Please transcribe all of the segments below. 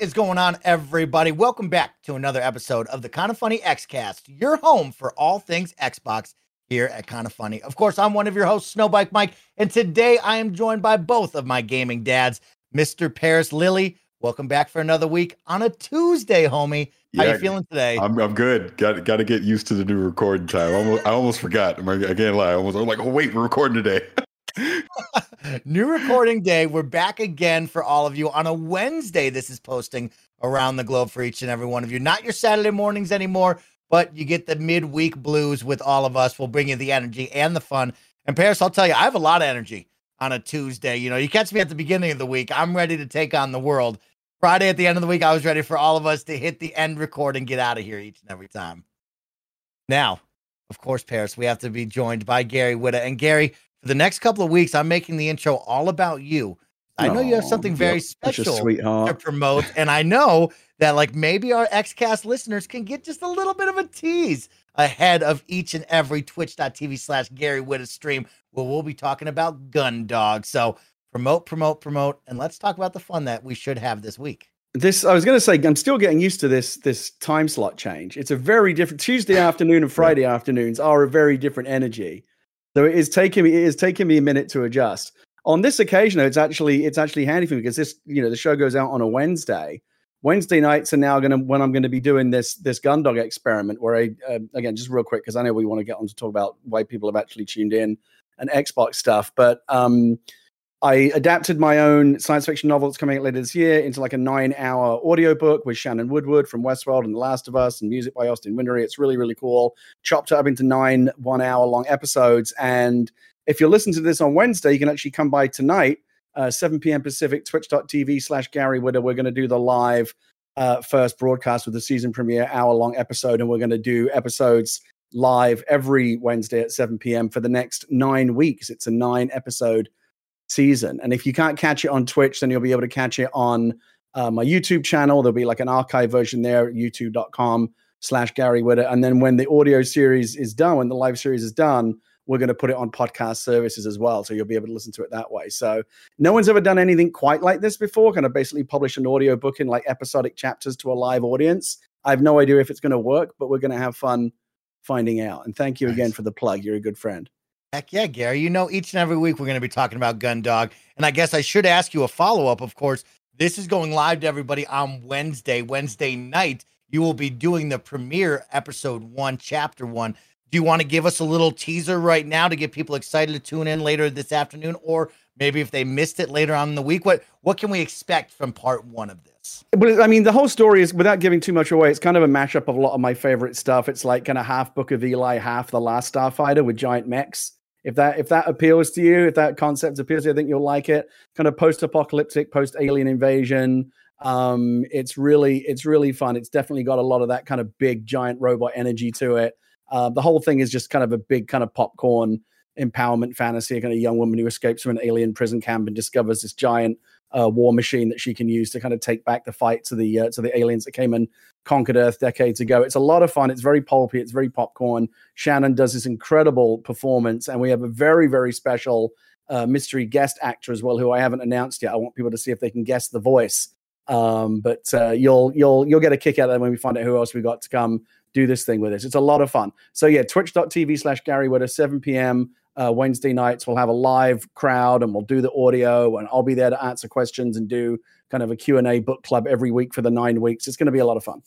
Is going on, everybody? Welcome back to another episode of the Kind of Funny Xcast, your home for all things Xbox here at Kind of Funny. Of course, I'm one of your hosts, Snowbike Mike, and today I am joined by both of my gaming dads, Mr. Parris Lilly. Welcome back for another week on a Tuesday, homie. How Yeah, you feeling today? I'm I'm good. Got got to get used to the new recording time. I almost, I almost forgot. I'm, I can't lie. I almost I'm like, oh wait, we're recording today. New recording day. We're back again for all of you on a Wednesday. This is posting around the globe for each and every one of you. Not your Saturday mornings anymore, but you get the midweek blues with all of us. We'll bring you the energy and the fun. And Parris, I'll tell you, I have a lot of energy on a Tuesday. You know, you catch me at the beginning of the week, I'm ready to take on the world. Friday at the end of the week, I was ready for all of us to hit the end record and get out of here each and every time. Now, of course, Parris, we have to be joined by Gary Whitta. And Gary, for the next couple of weeks, I'm making the intro all about you. I know you have something very special to promote, and I know that like maybe our XCast listeners can get just a little bit of a tease ahead of each and every twitch.tv slash Gary Whitta stream where we'll be talking about Gun Dog. So promote, promote, promote, and let's talk about the fun that we should have this week. This I was going to say I'm still getting used to this this time slot change. It's a very different Tuesday afternoon and Friday afternoons are a very different energy. So it is taking me it is taking me a minute to adjust. On this occasion, though, it's actually it's actually handy for me because this you know the show goes out on a Wednesday. Wednesday nights are now going to when I'm going to be doing this this gun dog experiment where I uh, again just real quick because I know we want to get on to talk about why people have actually tuned in and Xbox stuff, but um I adapted my own science fiction novel that's coming out later this year into like a nine hour audiobook with Shannon Woodward from Westworld and The Last of Us and music by Austin Wintory. It's really, really cool. Chopped it up into nine one hour long episodes. And if you're listening to this on Wednesday, you can actually come by tonight, uh, 7 p.m. Pacific, twitch.tv slash Gary Whitta. We're going to do the live uh, first broadcast with the season premiere hour long episode. And we're going to do episodes live every Wednesday at 7 p.m. for the next nine weeks. It's a nine episode season. And if you can't catch it on Twitch, then you'll be able to catch it on uh, my YouTube channel. There'll be like an archive version there at youtube.com slash Gary Whitta. And then when the audio series is done, when the live series is done, we're going to put it on podcast services as well. So you'll be able to listen to it that way. So no one's ever done anything quite like this before, kind of basically publish an audio book in like episodic chapters to a live audience. I have no idea if it's going to work, but we're going to have fun finding out. And thank you again for the plug. You're a good friend. Heck yeah, Gary. You know, each and every week we're going to be talking about Gun Dog. And I guess I should ask you a follow up. Of course, this is going live to everybody on Wednesday, Wednesday night. You will be doing the premiere episode one, chapter one. Do you want to give us a little teaser right now to get people excited to tune in later this afternoon? Or maybe if they missed it later on in the week, what, what can we expect from part one of this? But I mean, the whole story is without giving too much away. It's kind of a mashup of a lot of my favorite stuff. It's like kind of half Book of Eli, half The Last Starfighter with giant mechs. If that if that appeals to you, if that concept appeals to you, I think you'll like it. Kind of post-apocalyptic, post-alien invasion. Um, it's really it's really fun. It's definitely got a lot of that kind of big giant robot energy to it. Uh, the whole thing is just kind of a big kind of popcorn empowerment fantasy. A kind of young woman who escapes from an alien prison camp and discovers this giant uh, war machine that she can use to kind of take back the fight to the uh, to the aliens that came and conquered Earth decades ago. It's a lot of fun. It's very pulpy. It's very popcorn. Shannon does this incredible performance, and we have a very very special uh, mystery guest actor as well, who I haven't announced yet. I want people to see if they can guess the voice. Um, but uh, you'll you'll you'll get a kick out of that when we find out who else we got to come do this thing with us. It's a lot of fun. So yeah, twitch.tv slash Gary Whitta, 7 p.m. Uh, Wednesday nights. We'll have a live crowd and we'll do the audio and I'll be there to answer questions and do kind of a Q&A book club every week for the nine weeks. It's going to be a lot of fun.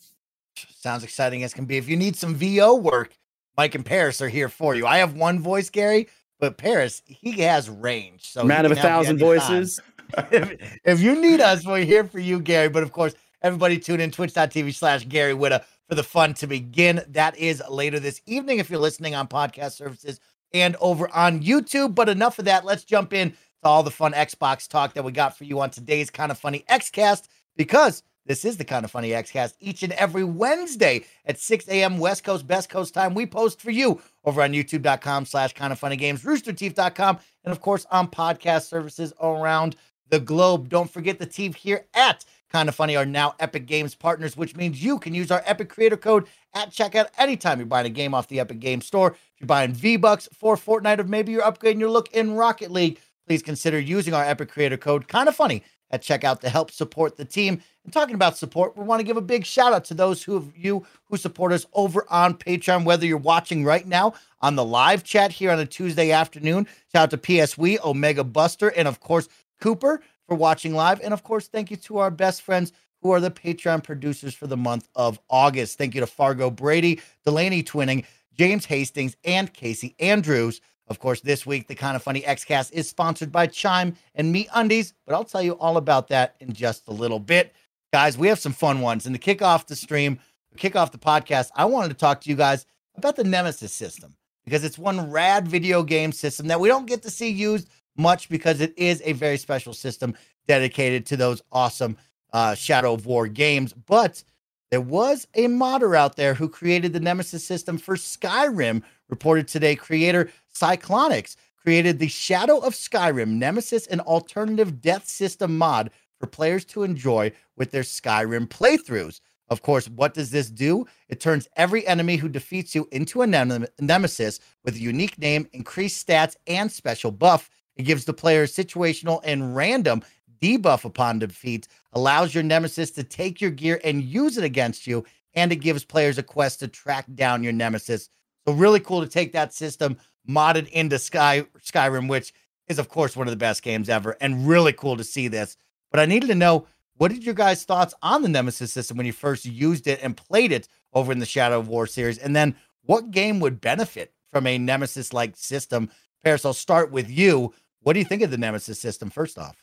Sounds exciting as can be. If you need some VO work, Mike and Parris are here for you. I have one voice, Gary, but Parris, he has range. So Man of a can help you thousand voices. if, if you need us, we're here for you, Gary. But of course, everybody tune in twitch.tv slash Gary Whitta for the fun to begin. That is later this evening if you're listening on podcast services and over on YouTube. But enough of that. Let's jump in to all the fun Xbox talk that we got for you on today's kind of funny Xcast because this is the kind of funny Xcast each and every Wednesday at 6 a.m. West Coast, Best Coast time. We post for you over on youtube.com slash kind of funny games, roosterteeth.com, and of course on podcast services around the globe. Don't forget the team here at Kind of Funny are now Epic Games partners, which means you can use our Epic creator code at checkout anytime you're buying a game off the Epic Games Store. If you're buying V Bucks for Fortnite, or maybe you're upgrading your look in Rocket League, please consider using our Epic creator code Kind of Funny at checkout to help support the team. And talking about support, we want to give a big shout out to those who of you who support us over on Patreon, whether you're watching right now on the live chat here on a Tuesday afternoon. Shout out to PSW, Omega Buster, and of course, Cooper for watching live. And of course, thank you to our best friends who are the Patreon producers for the month of August. Thank you to Fargo Brady, Delaney Twinning, James Hastings, and Casey Andrews. Of course, this week, the Kind of Funny Xcast is sponsored by Chime and MeUndies, but I'll tell you all about that in just a little bit. Guys, we have some fun ones. And to kick off the stream, kick off the podcast, I wanted to talk to you guys about the Nemesis system because it's one rad video game system that we don't get to see used much because it is a very special system dedicated to those awesome uh, Shadow of War games. But there was a modder out there who created the Nemesis system for Skyrim. Reported today, creator Cyclonics created the Shadow of Skyrim Nemesis and alternative death system mod for players to enjoy with their Skyrim playthroughs. Of course, what does this do? It turns every enemy who defeats you into a nem- nemesis with a unique name, increased stats, and special buff. It gives the player situational and random debuff upon defeat, allows your nemesis to take your gear and use it against you, and it gives players a quest to track down your nemesis. So really cool to take that system modded into Sky Skyrim, which is of course one of the best games ever, and really cool to see this. But I needed to know what did your guys' thoughts on the Nemesis system when you first used it and played it over in the Shadow of War series, and then what game would benefit from a Nemesis-like system? Parris, I'll start with you. What do you think of the Nemesis system first off?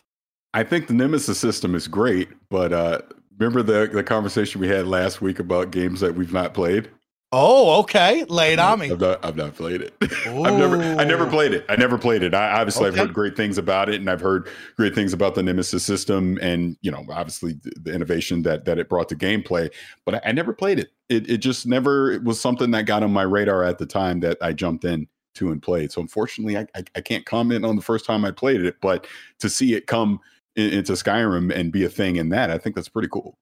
I think the Nemesis system is great, but uh, remember the the conversation we had last week about games that we've not played? Oh, okay. Lay it on me. I've not, I've not played it. I've never, I never played it. I never played it. I obviously okay. I've heard great things about it, and I've heard great things about the Nemesis system, and you know, obviously the, the innovation that that it brought to gameplay. But I, I, never played it. It it just never it was something that got on my radar at the time that I jumped in to and played. So unfortunately, I, I, I can't comment on the first time I played it, but to see it come in, into Skyrim and be a thing in that, I think that's pretty cool.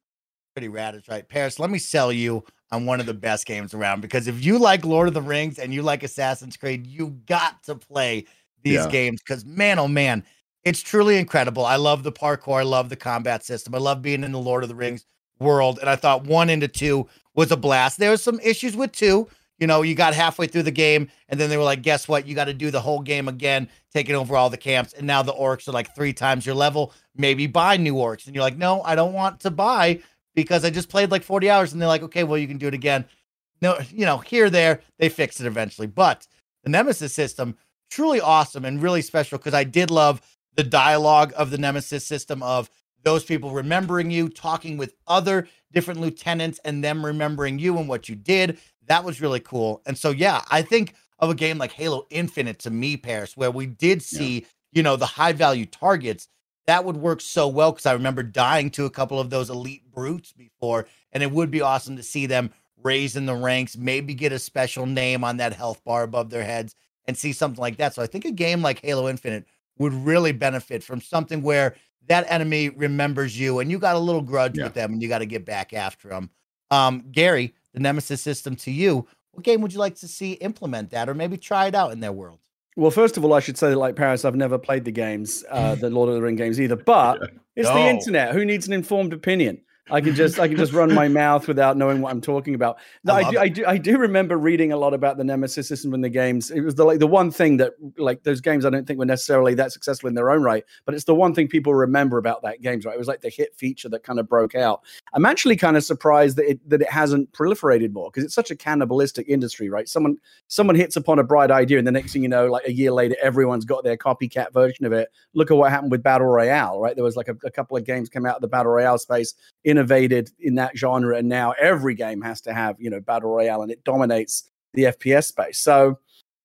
Pretty rad, is right. Parris, let me sell you on one of the best games around because if you like Lord of the Rings and you like Assassin's Creed, you got to play these yeah. games because man, oh man, it's truly incredible. I love the parkour, I love the combat system, I love being in the Lord of the Rings world. And I thought one into two was a blast. There was some issues with two. You know, you got halfway through the game, and then they were like, guess what? You got to do the whole game again, taking over all the camps. And now the orcs are like three times your level. Maybe buy new orcs. And you're like, no, I don't want to buy because I just played like 40 hours and they're like, okay, well, you can do it again. No, you know, here, there, they fixed it eventually. But the Nemesis system, truly awesome and really special because I did love the dialogue of the Nemesis system of those people remembering you, talking with other different lieutenants, and them remembering you and what you did. That was really cool. And so, yeah, I think of a game like Halo Infinite to me, Parris, where we did see, yeah. you know, the high value targets that would work so well because I remember dying to a couple of those elite brutes before, and it would be awesome to see them raise in the ranks, maybe get a special name on that health bar above their heads, and see something like that. So I think a game like Halo Infinite would really benefit from something where that enemy remembers you and you got a little grudge yeah. with them and you got to get back after them. Um, Gary, the Nemesis system to you, what game would you like to see implement that or maybe try it out in their world? Well, first of all, I should say that, like Parris, I've never played the games, uh, the Lord of the Ring games either. But yeah. it's no. the internet. Who needs an informed opinion? I can just I can just run my mouth without knowing what I'm talking about. I, I, do, I, do I do remember reading a lot about the Nemesis system in the games. It was the like the one thing that like those games I don't think were necessarily that successful in their own right, but it's the one thing people remember about that games. Right, it was like the hit feature that kind of broke out. I'm actually kind of surprised that it that it hasn't proliferated more because it's such a cannibalistic industry. Right, someone someone hits upon a bright idea, and the next thing you know, like a year later, everyone's got their copycat version of it. Look at what happened with Battle Royale. Right, there was like a, a couple of games came out of the Battle Royale space innovated in that genre, and now every game has to have you know battle royale, and it dominates the FPS space. So,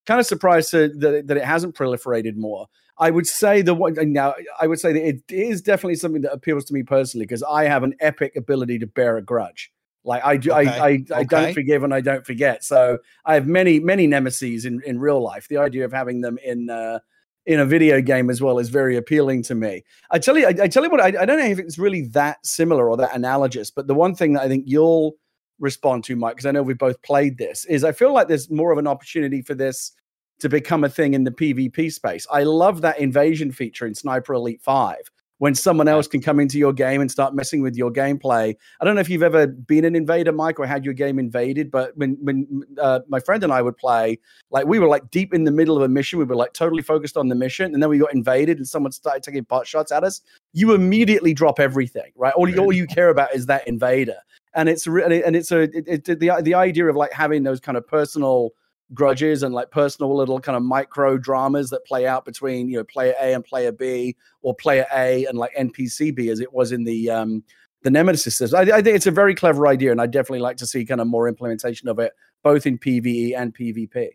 kind of surprised to, that that it hasn't proliferated more. I would say the one now I would say that it is definitely something that appeals to me personally because I have an epic ability to bear a grudge. Like I do, okay. I I, I okay. don't forgive and I don't forget. So I have many many nemesis in in real life. The idea of having them in uh, in a video game as well is very appealing to me. I tell you, I, I tell you what, I, I, don't know if it's really that similar or that analogous, but the one thing that I think you'll respond to, Mike, because I know we both played this, is I feel like there's more of an opportunity for this to become a thing in the PvP space. I love that invasion feature in Sniper Elite 5, when someone else can come into your game and start messing with your gameplay. I don't know if you've ever been an invader, Mike, or had your game invaded, but when when uh, my friend and I would play, like we were like deep in the middle of a mission, we were like totally focused on the mission, and then we got invaded, and someone started taking pot shots at us. You immediately drop everything, right? All, all you care about is that invader, and it's and it's a it, it, the the idea of like having those kind of personal grudges and like personal little kind of micro dramas that play out between you know player A and player B or player A and like NPC B as it was in the um the Nemesis system. I, I think it's a very clever idea, and I definitely like to see kind of more implementation of it both in PVE and PvP.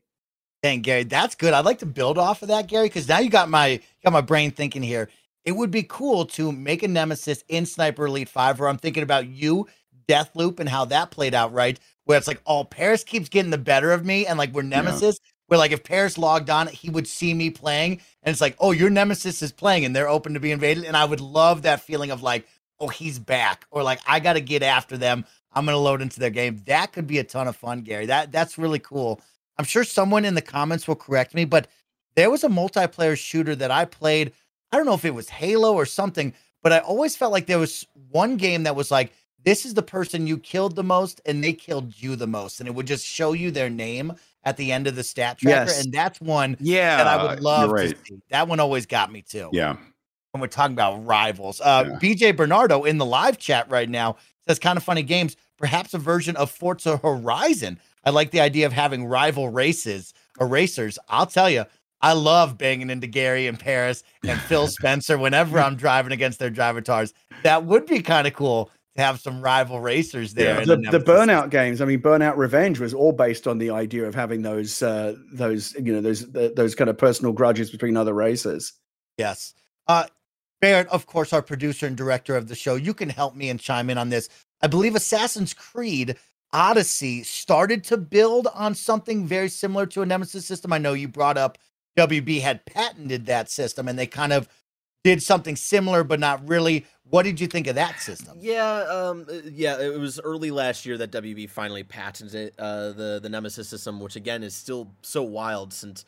Dang, Gary, that's good. I'd like to build off of that, Gary, because now you got my got my brain thinking here. It would be cool to make a nemesis in Sniper Elite 5 where I'm thinking about you, Deathloop, and how that played out, right? Where it's like, oh, Parris keeps getting the better of me, and like we're nemesis. Yeah. Where like if Parris logged on, he would see me playing, and it's like, oh, your nemesis is playing, and they're open to be invaded, and I would love that feeling of like, oh, he's back, or like I got to get after them. I'm gonna load into their game. That could be a ton of fun, Gary. That that's really cool. I'm sure someone in the comments will correct me, but there was a multiplayer shooter that I played. I don't know if it was Halo or something, but I always felt like there was one game that was like this is the person you killed the most and they killed you the most and it would just show you their name at the end of the stat tracker yes. and that's one yeah that i would love right. to see that one always got me too yeah when we're talking about rivals uh yeah. bj bernardo in the live chat right now says kind of funny games perhaps a version of forza horizon i like the idea of having rival races or racers i'll tell you I love banging into Gary and Parris and Phil Spencer whenever I'm driving against their driver cars. That would be kind of cool have some rival racers there. Yeah. The, the burnout games, I mean, Burnout Revenge was all based on the idea of having those, uh, those, you know, those, those kind of personal grudges between other races. Yes. Uh, Barrett, of course, our producer and director of the show, you can help me and chime in on this. I believe Assassin's Creed Odyssey started to build on something very similar to a Nemesis system. I know you brought up WB had patented that system and they kind of did something similar, but not really. What did you think of that system? Yeah, um, uh, yeah, it was early last year that WB finally patented uh, the the Nemesis system, which again is still so wild since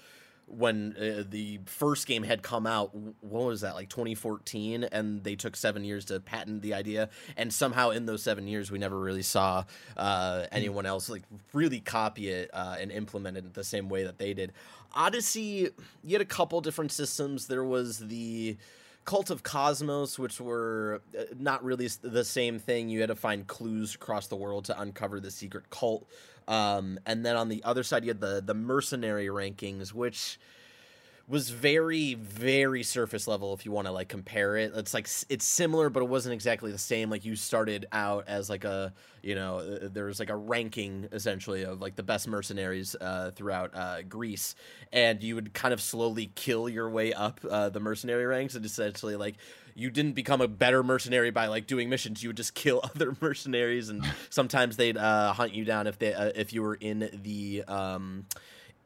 when uh, the first game had come out what was that like 2014 and they took seven years to patent the idea and somehow in those seven years we never really saw uh, hmm. anyone else like really copy it uh, and implement it the same way that they did odyssey you had a couple different systems there was the Cult of Cosmos, which were uh, not really the same thing. You had to find clues across the world to uncover the secret cult. Um, and then on the other side, you had the the mercenary rankings, which was very very surface level if you want to like compare it. It's like it's similar but it wasn't exactly the same. Like you started out as like a you know uh, there was like a ranking essentially of like the best mercenaries uh, throughout uh, greece and you would kind of slowly kill your way up uh, the mercenary ranks and essentially like you didn't become a better mercenary by like doing missions. You would just kill other mercenaries and sometimes they'd uh, hunt you down if they uh, if you were in the um,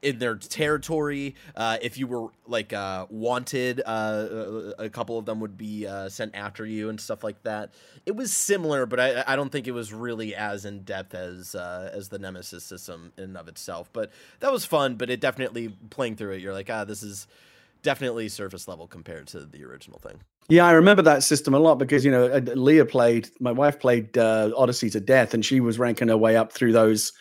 in their territory. Uh, if you were like uh, wanted, uh, a couple of them would be uh, sent after you and stuff like that. It was similar, but I, I don't think it was really as in depth as uh, as the Nemesis system in and of itself. But that was fun. But it definitely playing through it, you're like, ah, this is definitely surface level compared to the original thing. Yeah, I remember that system a lot because you know uh, Leah played, my wife played Odyssey to death, and she was ranking her way up through those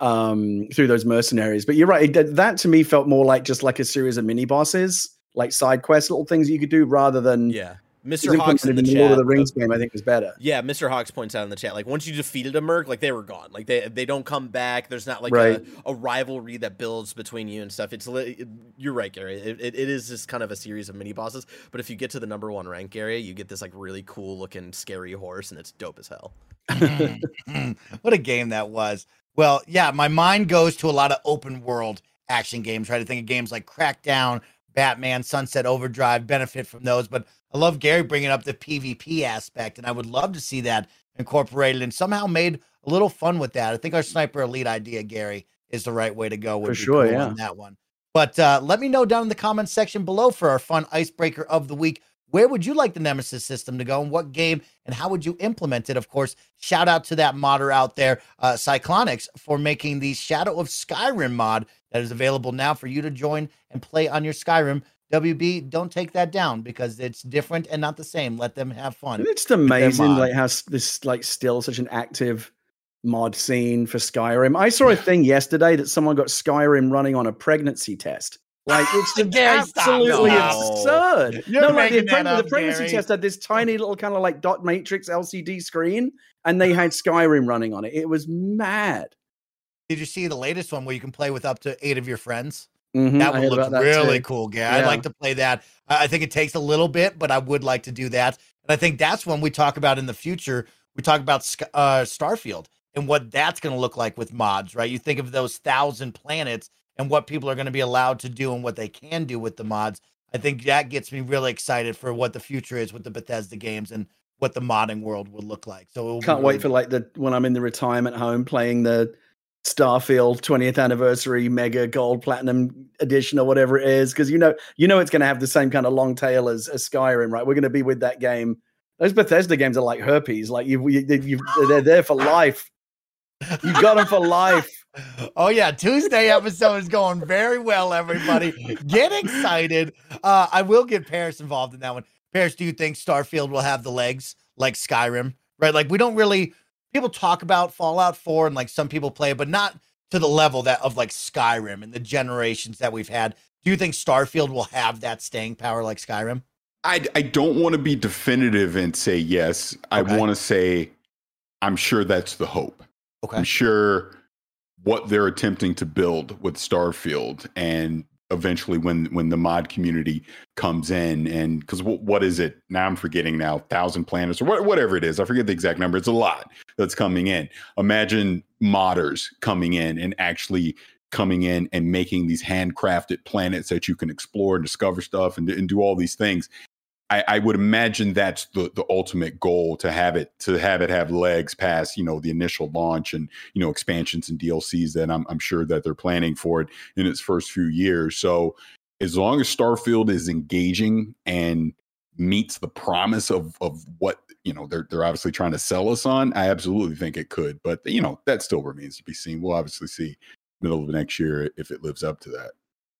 um, through those mercenaries. But you're right; it, that to me felt more like just like a series of mini bosses, like side quests, little things you could do, rather than yeah. Mr. Hawks in the, chat. Lord of the Rings game, I think, was better. Yeah, Mr. Hawks points out in the chat, like once you defeated a merc, like they were gone. Like they they don't come back. There's not like right. a, a, rivalry that builds between you and stuff. It's it, you're right, Gary. It, it, it is just kind of a series of mini bosses. But if you get to the number one rank area, you get this like really cool looking scary horse, and it's dope as hell. what a game that was! Well, yeah, my mind goes to a lot of open world action games, right? I think of games like Crackdown, Batman, Sunset Overdrive benefit from those. But I love Gary bringing up the PvP aspect, and I would love to see that incorporated and somehow made a little fun with that. I think our Sniper Elite idea, Gary, is the right way to go. For sure, cool yeah. On that one. But uh, let me know down in the comments section below for our fun icebreaker of the week. Where would you like the Nemesis system to go and what game and how would you implement it? Of course, shout out to that modder out there, uh, Cyclonics, for making the Shadow of Skyrim mod that is available now for you to join and play on your Skyrim WB, don't take that down because it's different and not the same. Let them have fun. It's amazing, like how this like still such an active mod scene for Skyrim. I saw a thing yesterday that someone got Skyrim running on a pregnancy test. Like it's absolutely no. absurd. You're no, like the, the pregnancy Gary. test had this tiny little kind of like dot matrix LCD screen, and they had Skyrim running on it. It was mad. Did you see the latest one where you can play with up to eight of your friends? Mm-hmm, that would look really too. cool, Gary. Yeah. I'd like to play that. I think it takes a little bit, but I would like to do that. And I think that's when we talk about in the future. We talk about uh, Starfield and what that's going to look like with mods, right? You think of those thousand planets and what people are going to be allowed to do and what they can do with the mods. I think that gets me really excited for what the future is with the Bethesda games and what the modding world would look like. So can't wait for like the when I'm in the retirement home playing the Starfield 20th anniversary mega gold platinum edition or whatever it is because you know you know it's going to have the same kind of long tail as, as Skyrim, right? We're going to be with that game. Those Bethesda games are like herpes, like you, you, you they're there for life. You got them for life. Oh yeah, Tuesday episode is going very well. Everybody, get excited! Uh, I will get Parris involved in that one. Parris, do you think Starfield will have the legs like Skyrim? Right, like we don't really people talk about Fallout 4 and like some people play it, but not to the level that of like Skyrim and the generations that we've had. Do you think Starfield will have that staying power like Skyrim? I, I don't want to be definitive and say yes. I want to say I'm sure that's the hope. Okay. I'm sure what they're attempting to build with Starfield and eventually when when the mod community comes in and because w- what is it? Now i'm forgetting now thousand planets or wh- whatever it is. I forget the exact number. It's a lot that's coming in. Imagine modders coming in and actually coming in and making these handcrafted planets that you can explore and discover stuff and, and do all these things I, I, would imagine that's the the ultimate goal to have it to have it have legs past you know the initial launch and you know expansions and DLCs that I'm, I'm sure that they're planning for it in its first few years. So as long as Starfield is engaging and meets the promise of of what you know they're they're obviously trying to sell us on, I absolutely think it could. But you know that still remains to be seen. We'll obviously see middle of next year if it lives up to that.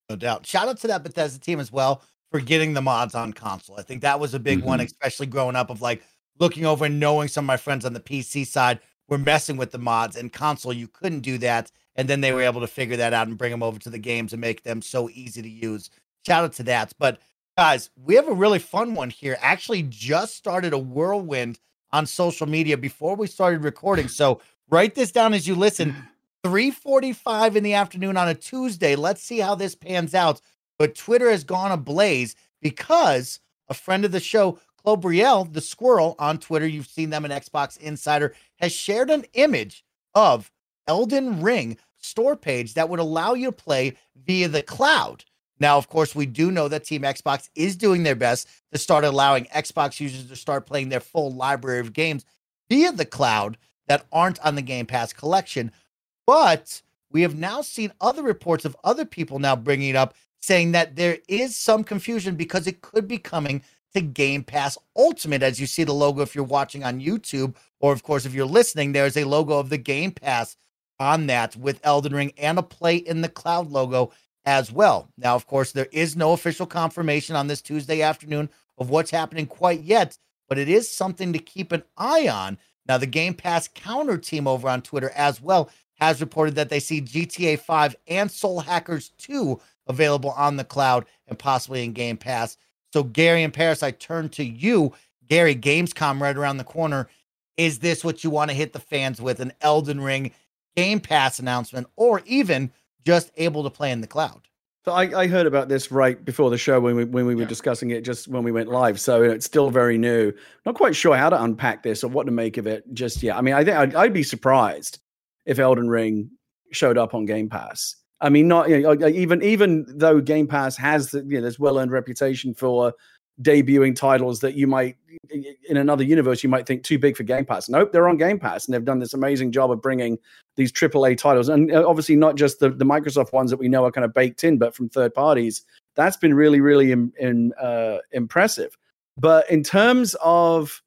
No doubt. Shout out to that Bethesda team as well for getting the mods on console. I think that was a big mm-hmm. one, especially growing up of like looking over and knowing some of my friends on the PC side were messing with the mods and console. You couldn't do that. And then they were able to figure that out and bring them over to the games and make them so easy to use. Shout out to that. But guys, we have a really fun one here. Actually, just started a whirlwind on social media before we started recording. So write this down as you listen. 3:45 in the afternoon on a Tuesday. Let's see how this pans out. But Twitter has gone ablaze because a friend of the show, Chloe Brielle, the squirrel on Twitter, you've seen them in Xbox Insider, has shared an image of Elden Ring store page that would allow you to play via the cloud. Now, of course, we do know that Team Xbox is doing their best to start allowing Xbox users to start playing their full library of games via the cloud that aren't on the Game Pass collection. But we have now seen other reports of other people now bringing up saying that there is some confusion because it could be coming to Game Pass Ultimate. As you see the logo, if you're watching on YouTube, or of course, if you're listening, there's a logo of the Game Pass on that with Elden Ring and a play in the cloud logo as well. Now, of course, there is no official confirmation on this Tuesday afternoon of what's happening quite yet, but it is something to keep an eye on. Now, the Game Pass counter team over on Twitter as well has reported that they see GTA 5 and Soul Hackers 2 available on the cloud and possibly in Game Pass. So, Gary and Parris, I turn to you. Gary, Gamescom right around the corner. Is this what you want to hit the fans with? An Elden Ring Game Pass announcement, or even just able to play in the cloud? So I, I heard about this right before the show when we when we were yeah. discussing it just when we went live. So it's still very new. Not quite sure how to unpack this or what to make of it just yet. I mean, I think I'd, I'd be surprised if Elden Ring showed up on Game Pass. I mean, not you know, even even though Game Pass has the, you know this well earned reputation for debuting titles that you might in another universe you might think too big for Game Pass. Nope, they're on Game Pass and they've done this amazing job of bringing these AAA titles and uh, obviously not just the, the Microsoft ones that we know are kind of baked in, but from third parties. That's been really really in, in, uh, impressive. But in terms of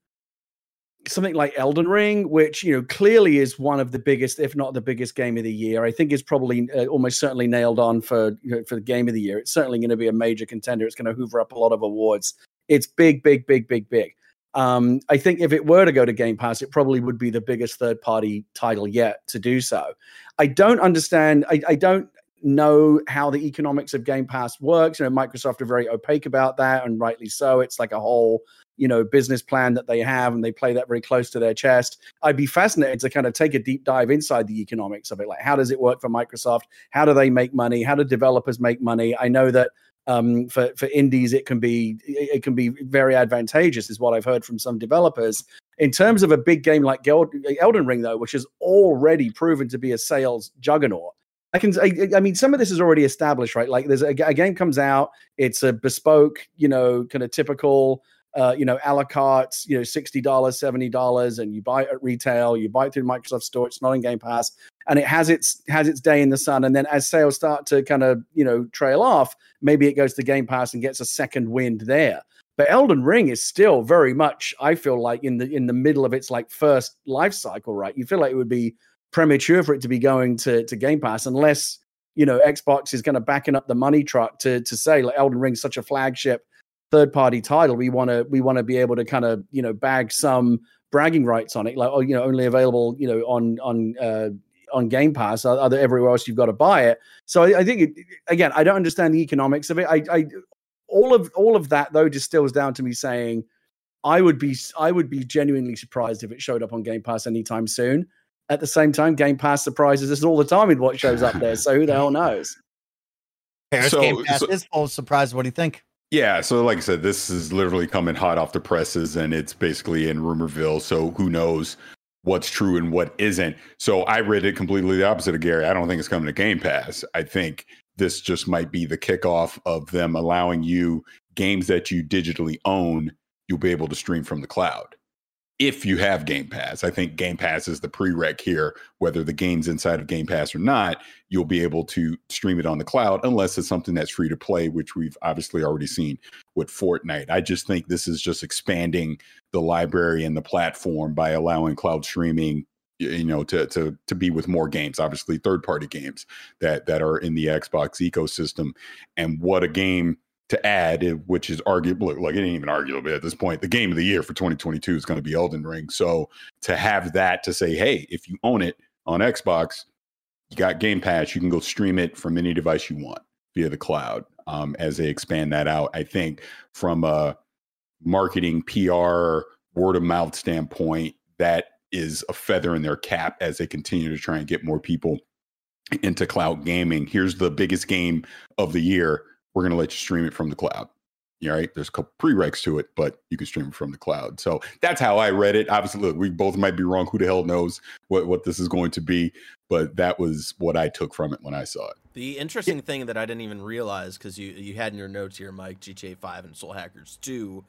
something like Elden Ring, which you know clearly is one of the biggest, if not the biggest game of the year. I think is probably uh, almost certainly nailed on for you know, for the game of the year. It's certainly going to be a major contender. It's going to hoover up a lot of awards. It's big, big, big, big, big. Um, I think if it were to go to Game Pass, it probably would be the biggest third party title yet to do so. I don't understand. I, I don't know how the economics of Game Pass works. You know, Microsoft are very opaque about that, and rightly so. It's like a whole you know business plan that they have and they play that very close to their chest i'd be fascinated to kind of take a deep dive inside the economics of it like how does it work for microsoft how do they make money how do developers make money i know that um, for for indies it can be it can be very advantageous is what i've heard from some developers in terms of a big game like elden ring though which has already proven to be a sales juggernaut I can. I, I, mean, some of this is already established, right? Like, there's a, a, game comes out, it's a bespoke, you know, kind of typical uh, you know, a la carte, you know, $60, $70, and you buy it at retail, you buy it through Microsoft Store, it's not in Game Pass, and it has its has its day in the sun. And then as sales start to kind of, you know, trail off, maybe it goes to Game Pass and gets a second wind there. But Elden Ring is still very much, I feel like, in the in the middle of its like first life cycle, right? You feel like it would be premature for it to be going to, to Game Pass unless you know Xbox is kind of backing up the money truck to to say like Elden Ring's such a flagship third party title, we want to we want to be able to kind of you know bag some bragging rights on it, like oh you know only available you know on on uh, on Game Pass, other everywhere else you've got to buy it. So I, I think it, again, I don't understand the economics of it. I, I all of all of that though distills down to me saying I would be I would be genuinely surprised if it showed up on Game Pass anytime soon. At the same time, Game Pass surprises us all the time with what shows up there. So who the hell knows? Parris so, Game Pass so, is full of surprise. What do you think? Yeah, so like I said, this is literally coming hot off the presses, and it's basically in rumorville. So who knows what's true and what isn't? So I read it completely the opposite of Gary. I don't think it's coming to Game Pass. I think this just might be the kickoff of them allowing you games that you digitally own. You'll be able to stream from the cloud if you have Game Pass. I think Game Pass is the prereq here. Whether the game's inside of Game Pass or not, you'll be able to stream it on the cloud unless it's something that's free to play, which we've obviously already seen with Fortnite. I just think this is just expanding the library and the platform by allowing cloud streaming you know to to to be with more games obviously third party games that that are in the Xbox ecosystem and what a game to add, which is arguable, like it ain't even arguable at this point. The game of the year for 2022 is going to be Elden Ring. So to have that to say, hey, if you own it on Xbox, you got Game Pass, you can go stream it from any device you want via the cloud. Um, as they expand that out, I think from a marketing, PR, word of mouth standpoint, that is a feather in their cap as they continue to try and get more people into cloud gaming. Here's the biggest game of the year we're going to let you stream it from the cloud. All right. There's a couple prereqs to it, but you can stream it from the cloud. So that's how I read it. Obviously, look, we both might be wrong. Who the hell knows what, what this is going to be? But that was what I took from it when I saw it. The interesting yeah. thing that I didn't even realize because you you had in your notes here, Mike, GTA Five and Soul Hackers Two.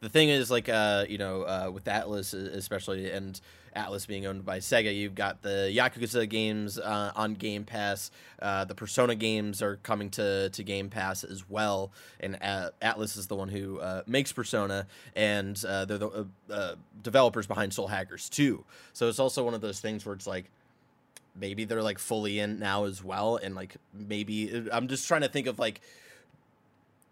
The thing is, like, uh, you know, uh, with Atlus especially, and Atlus being owned by Sega. You've got the Yakuza games uh, on Game Pass. Uh, the Persona games are coming to, to Game Pass as well. And uh, Atlus is the one who uh, makes Persona, and uh, they're the uh, developers behind Soul Hackers 2. So it's also one of those things where it's like, maybe they're like fully in now as well. And like, maybe I'm just trying to think of like,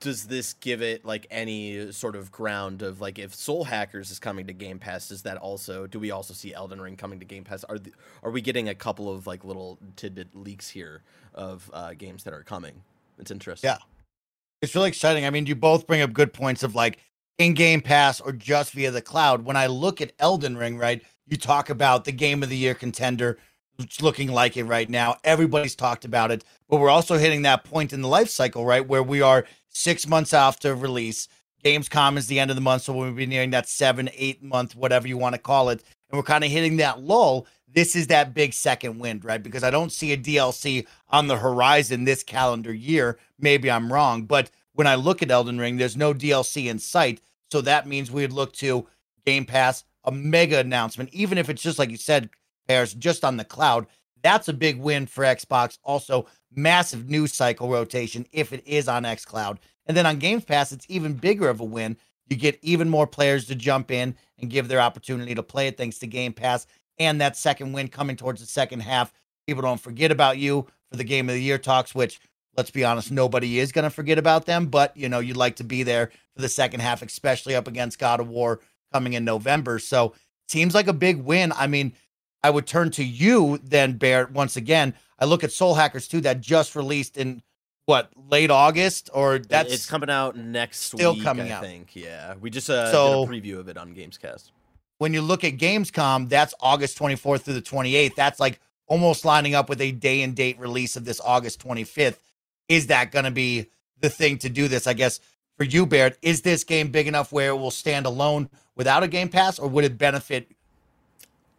does this give it like any sort of ground of like if Soul Hackers is coming to Game Pass, does that also do we also see Elden Ring coming to Game Pass? Are the, are we getting a couple of like little tidbit leaks here of uh, games that are coming? It's interesting. Yeah, it's really exciting. I mean, you both bring up good points of like in Game Pass or just via the cloud. When I look at Elden Ring, right, you talk about the Game of the Year contender. It's looking like it right now. Everybody's talked about it, but we're also hitting that point in the life cycle, right, where we are six months after release. Gamescom is the end of the month, so we'll be nearing that seven, eight month, whatever you want to call it. And we're kind of hitting that lull. This is that big second wind, right? Because I don't see a DLC on the horizon this calendar year. Maybe I'm wrong, but when I look at Elden Ring, there's no DLC in sight. So that means we'd look to Game Pass, a mega announcement, even if it's just like you said, Parris, just on the cloud. That's a big win for Xbox. Also, massive news cycle rotation if it is on xCloud. And then on Games Pass, it's even bigger of a win You get even more players to jump in and give their opportunity to play it thanks to Game Pass and that second win coming towards the second half. People don't forget about you for the game of the year talks, which let's be honest, nobody is going to forget about them, but you know, you'd like to be there for the second half, especially up against God of War coming in November. So seems like a big win. I mean, I would turn to you then, Barrett, once again. I look at Soul Hackers 2 that just released in what late August or that's it's coming out next still week, coming I out. think. Yeah. We just uh so, did a preview of it on Gamescast. When you look at Gamescom, that's August 24th through the 28th. That's like almost lining up with a day and date release of this August 25th. Is that going to be the thing to do this? I guess for you, Barrett, is this game big enough where it will stand alone without a Game Pass, or would it benefit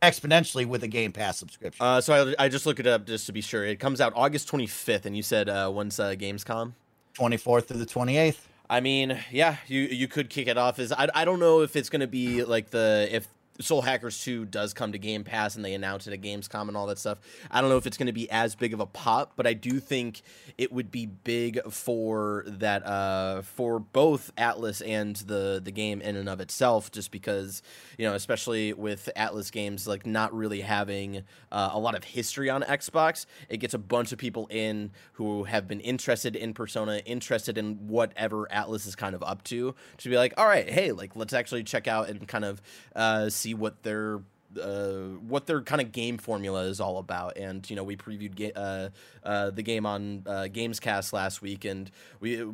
exponentially with a Game Pass subscription? Uh, so I, I just looked it up just to be sure. It comes out August 25th, and you said uh, when's uh, Gamescom? 24th through the 28th. I mean, yeah, you you could kick it off as I, I don't know if it's going to be like the if Soul Hackers 2 does come to Game Pass and they announce it at Gamescom and all that stuff. I don't know if it's going to be as big of a pop, but I do think it would be big for that uh, for both Atlus and the the game in and of itself just because, you know, especially with Atlus games like not really having uh, a lot of history on Xbox, it gets a bunch of people in who have been interested in Persona, interested in whatever Atlus is kind of up to to be like, "All right, hey, like let's actually check out and kind of uh, see what their uh, what their kind of game formula is all about. And you know, we previewed ga- uh, uh, the game on uh, Gamescast last week, and we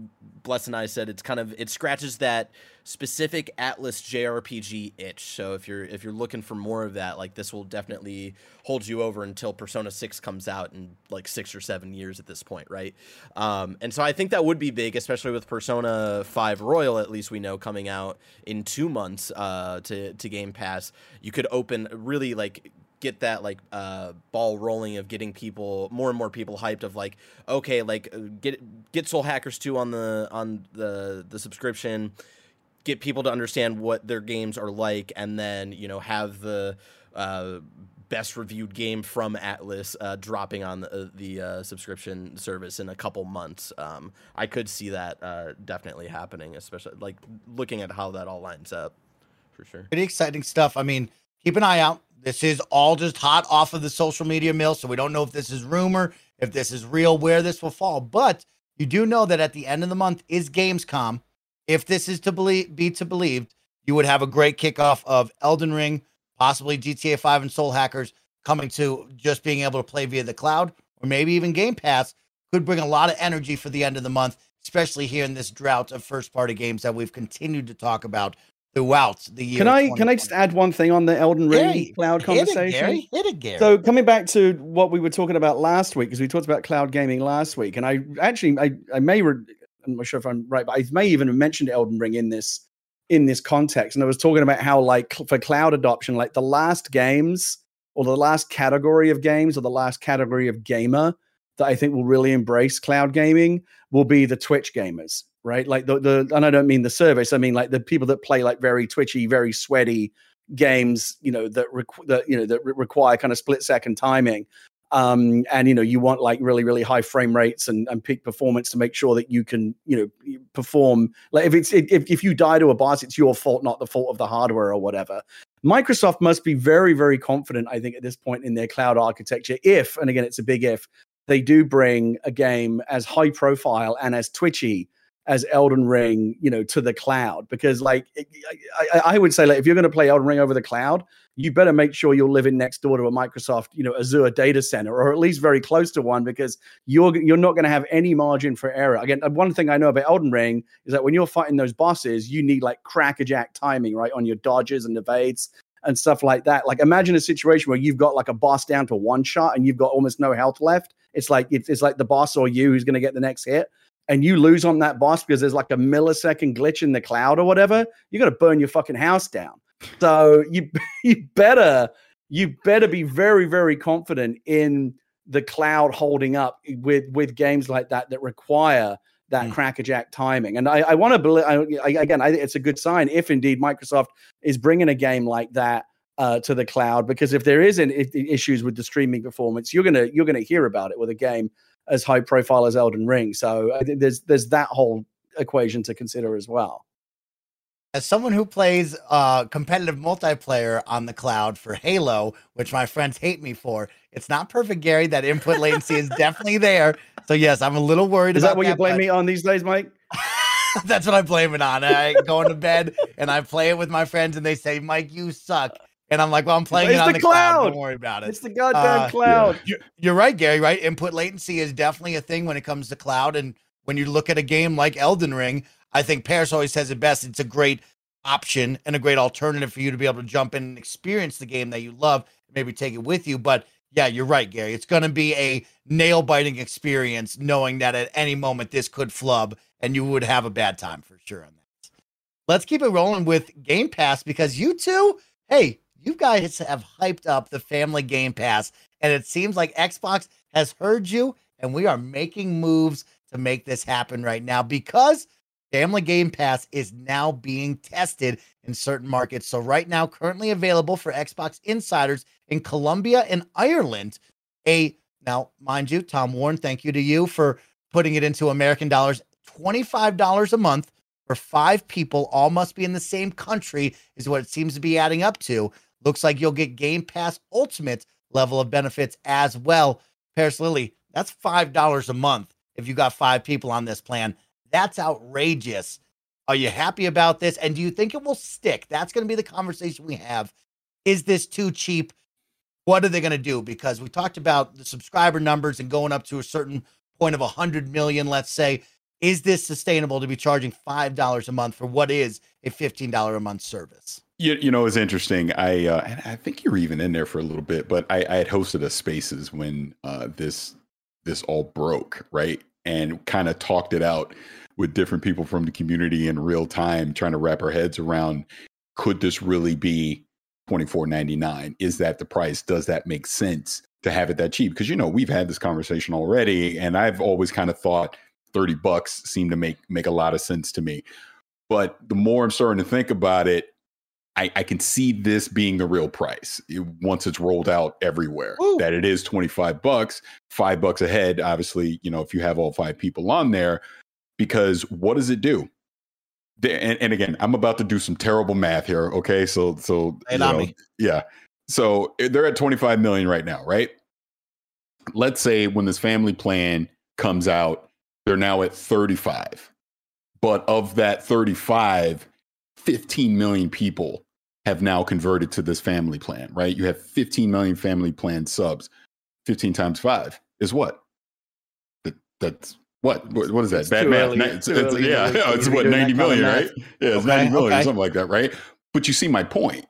Bless and I said it's kind of it scratches that specific Atlus JRPG itch. So if you're if you're looking for more of that, like this will definitely hold you over until Persona Six comes out in like six or seven years at this point, right? Um, and so I think that would be big, especially with Persona Five Royal. At least we know coming out in two months uh, to to Game Pass. You could open really like get that like uh, ball rolling of getting people more and more people hyped of like okay like uh, get get Soul Hackers 2 on the on the the subscription get people to understand what their games are like and then you know have the uh, best reviewed game from Atlus uh, dropping on the, uh, the uh, subscription service in a couple months. Um, I could see that uh, definitely happening, especially like looking at how that all lines up for sure. Pretty exciting stuff. I mean, keep an eye out. This is all just hot off of the social media mill, so we don't know if this is rumor, if this is real, where this will fall. But you do know that at the end of the month is Gamescom. If this is to believe, be to believed, you would have a great kickoff of Elden Ring, possibly GTA 5 and Soul Hackers coming to just being able to play via the cloud or maybe even Game Pass could bring a lot of energy for the end of the month, especially here in this drought of first party games that we've continued to talk about throughout the year. Can I can I just add one thing on the Elden Ring Gary, cloud conversation? Hit it, Gary. Hit it, Gary. So coming back to what we were talking about last week, because we talked about cloud gaming last week, and I actually I, I may re- I'm not sure if I'm right, but I may even have mentioned Elden Ring in this in this context, and I was talking about how like for cloud adoption, like the last games or the last category of games or the last category of gamer that I think will really embrace cloud gaming will be the Twitch gamers right? Like the the and I don't mean the service. I mean like the people that play like very twitchy, very sweaty games. You know that requ- that you know that re- require kind of split second timing. Um, and you know you want like really really high frame rates and, and peak performance to make sure that you can you know perform. Like if it's if, if you die to a boss it's your fault not the fault of the hardware or whatever. Microsoft must be very very confident i think at this point in their cloud architecture if and again it's a big if they do bring a game as high profile and as twitchy as Elden Ring, you know, to the cloud. Because like I, I would say, like if you're going to play Elden Ring over the cloud, you better make sure you're living next door to a Microsoft, you know, Azure data center, or at least very close to one, because you're you're not going to have any margin for error. Again, uh, one thing I know about Elden Ring is that when you're fighting those bosses, you need like crackerjack timing, right, on your dodges and evades and stuff like that. Like imagine a situation where you've got like a boss down to one shot and you've got almost no health left. It's like it's, it's like the boss or you who's going to get the next hit and you lose on that boss because there's like a millisecond glitch in the cloud or whatever, you got to burn your fucking house down. So you you better you better be very very confident in the cloud holding up with with games like that that require that mm. crackerjack timing. And I, I want to believe I, again, I think it's a good sign if indeed Microsoft is bringing a game like that uh, to the cloud because if there is an, if, issues with the streaming performance, you're gonna you're gonna hear about it with a game as high profile as Elden Ring. So there's there's that whole equation to consider as well. as someone who plays uh, competitive multiplayer on the cloud for Halo, which my friends hate me for, it's not perfect, Gary. That input latency is definitely there. So yes, I'm a little worried. Is that what that, you blame me on these days, Mike? That's what I blame it on. I go into bed and I play it with my friends, and they say, "Mike, you suck." And I'm like, well, I'm playing it's it on the, cloud. cloud. Don't worry about it. It's the goddamn uh, cloud. Yeah. You're right, Gary, right? Input latency is definitely a thing when it comes to cloud. And when you look at a game like Elden Ring, I think Parris always says it best. It's a great option and a great alternative for you to be able to jump in and experience the game that you love, maybe take it with you. But yeah, you're right, Gary. It's going to be a nail biting experience knowing that at any moment this could flub and you would have a bad time for sure on that. Let's keep it rolling with Game Pass because you two, hey, you guys have hyped up the family Game Pass, and it seems like Xbox has heard you, and we are making moves to make this happen right now because Family Game Pass is now being tested in certain markets. So, right now, currently available for Xbox insiders in Colombia and Ireland. A now, mind you, Tom Warren, thank you to you for putting it into American dollars. $25 a month for five people, all must be in the same country, is what it seems to be adding up to. Looks like you'll get Game Pass Ultimate level of benefits as well. Parris Lilly, that's $5 a month if you got five people on this plan. That's outrageous. Are you happy about this? And do you think it will stick? That's going to be the conversation we have. Is this too cheap? What are they going to do? Because we talked about the subscriber numbers and going up to a certain point of 100 million, let's say. Is this sustainable to be charging $5 a month for what is a $15 a month service? You, you know, it's interesting. I uh, and I think you were even in there for a little bit, but I, I had hosted a Spaces when uh, this this all broke, right? And kind of talked it out with different people from the community in real time, trying to wrap our heads around: could this really be twenty four ninety nine? Is that the price? Does that make sense to have it that cheap? Because you know we've had this conversation already, and I've always kind of thought thirty bucks seemed to make make a lot of sense to me. But the more I'm starting to think about it, I, I, can see this being the real price once it's rolled out everywhere. Ooh. That it is 25 bucks, five bucks a head. Obviously, you know, if you have all five people on there, because what does it do? And, and again, I'm about to do some terrible math here. Okay, so so hey, know, yeah, so eh, they're at 25 million right now, right? Let's say when this family plan comes out, they're now at 35, but of that 35 15 million people have now converted to this family plan, right? You have 15 million family plan subs. 15 times five is what? That, that's what? what? What is that? Bad math. It's, it's, yeah, it's what 90 million, right? Yeah, it's okay, 90 million, okay. something like that, right? But you see my point.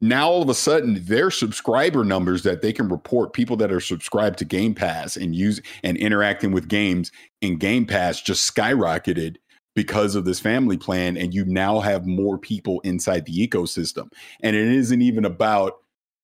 Now all of a sudden, their subscriber numbers that they can report, people that are subscribed to Game Pass and use and interacting with games in Game Pass just skyrocketed because of this family plan and you now have more people inside the ecosystem. And it isn't even about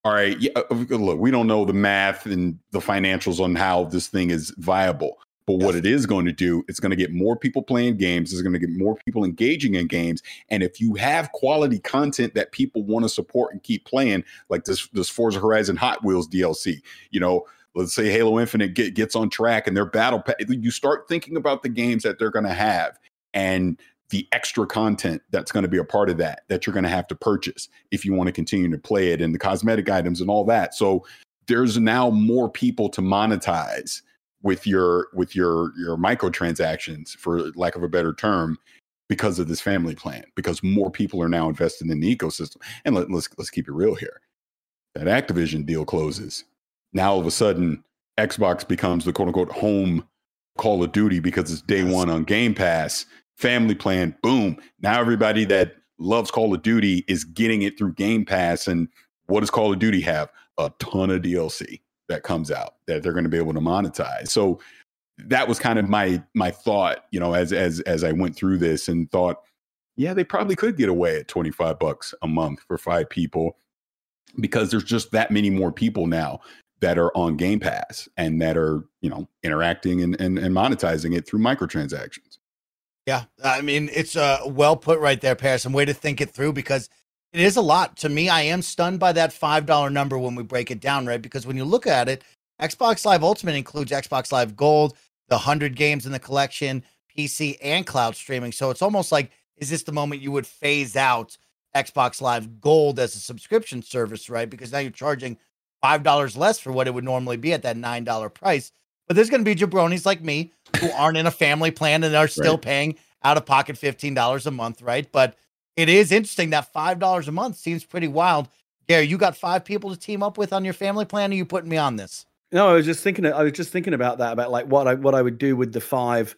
all right yeah, uh, look we don't know the math and the financials on how this thing is viable but what it is going to do it's going to get more people playing games it's going to get more people engaging in games and if you have quality content that people want to support and keep playing like this this forza horizon hot wheels dlc you know let's say Halo Infinite get, gets on track and their battle, you start thinking about the games that they're going to have and the extra content that's going to be a part of that that you're going to have to purchase if you want to continue to play it and the cosmetic items and all that. So there's now more people to monetize with your with your your microtransactions for lack of a better term because of this family plan because more people are now invested in the ecosystem. And let, let's let's keep it real here. That activision deal closes. Now all of a sudden xbox becomes the quote unquote home call of duty because it's day one on game pass family plan, boom. Now everybody that loves Call of Duty is getting it through Game Pass. And what does Call of Duty have? A ton of DLC that comes out that they're going to be able to monetize. So that was kind of my my thought, you know, as as as I went through this and thought, yeah, they probably could get away at 25 bucks a month for five people because there's just that many more people now that are on Game Pass and that are, you know, interacting and, and, and monetizing it through microtransactions. Yeah, I mean it's uh, well put right there, Parris. Some way to think it through because it is a lot to me. I am stunned by that five dollar number when we break it down, right? Because when you look at it, Xbox Live Ultimate includes Xbox Live Gold, the hundred games in the collection, PC and cloud streaming. So it's almost like is this the moment you would phase out Xbox Live Gold as a subscription service, right? Because now you're charging $5 less for what it would normally be at that $9 price. But there's going to be jabronis like me who aren't in a family plan and are still right. paying out of pocket $15 a month, right? But it is interesting that $5 a month seems pretty wild. Gary, you got five people to team up with on your family plan. Or are you putting me on this? No, I was just thinking. I was just thinking about that. About like what I what I would do with the five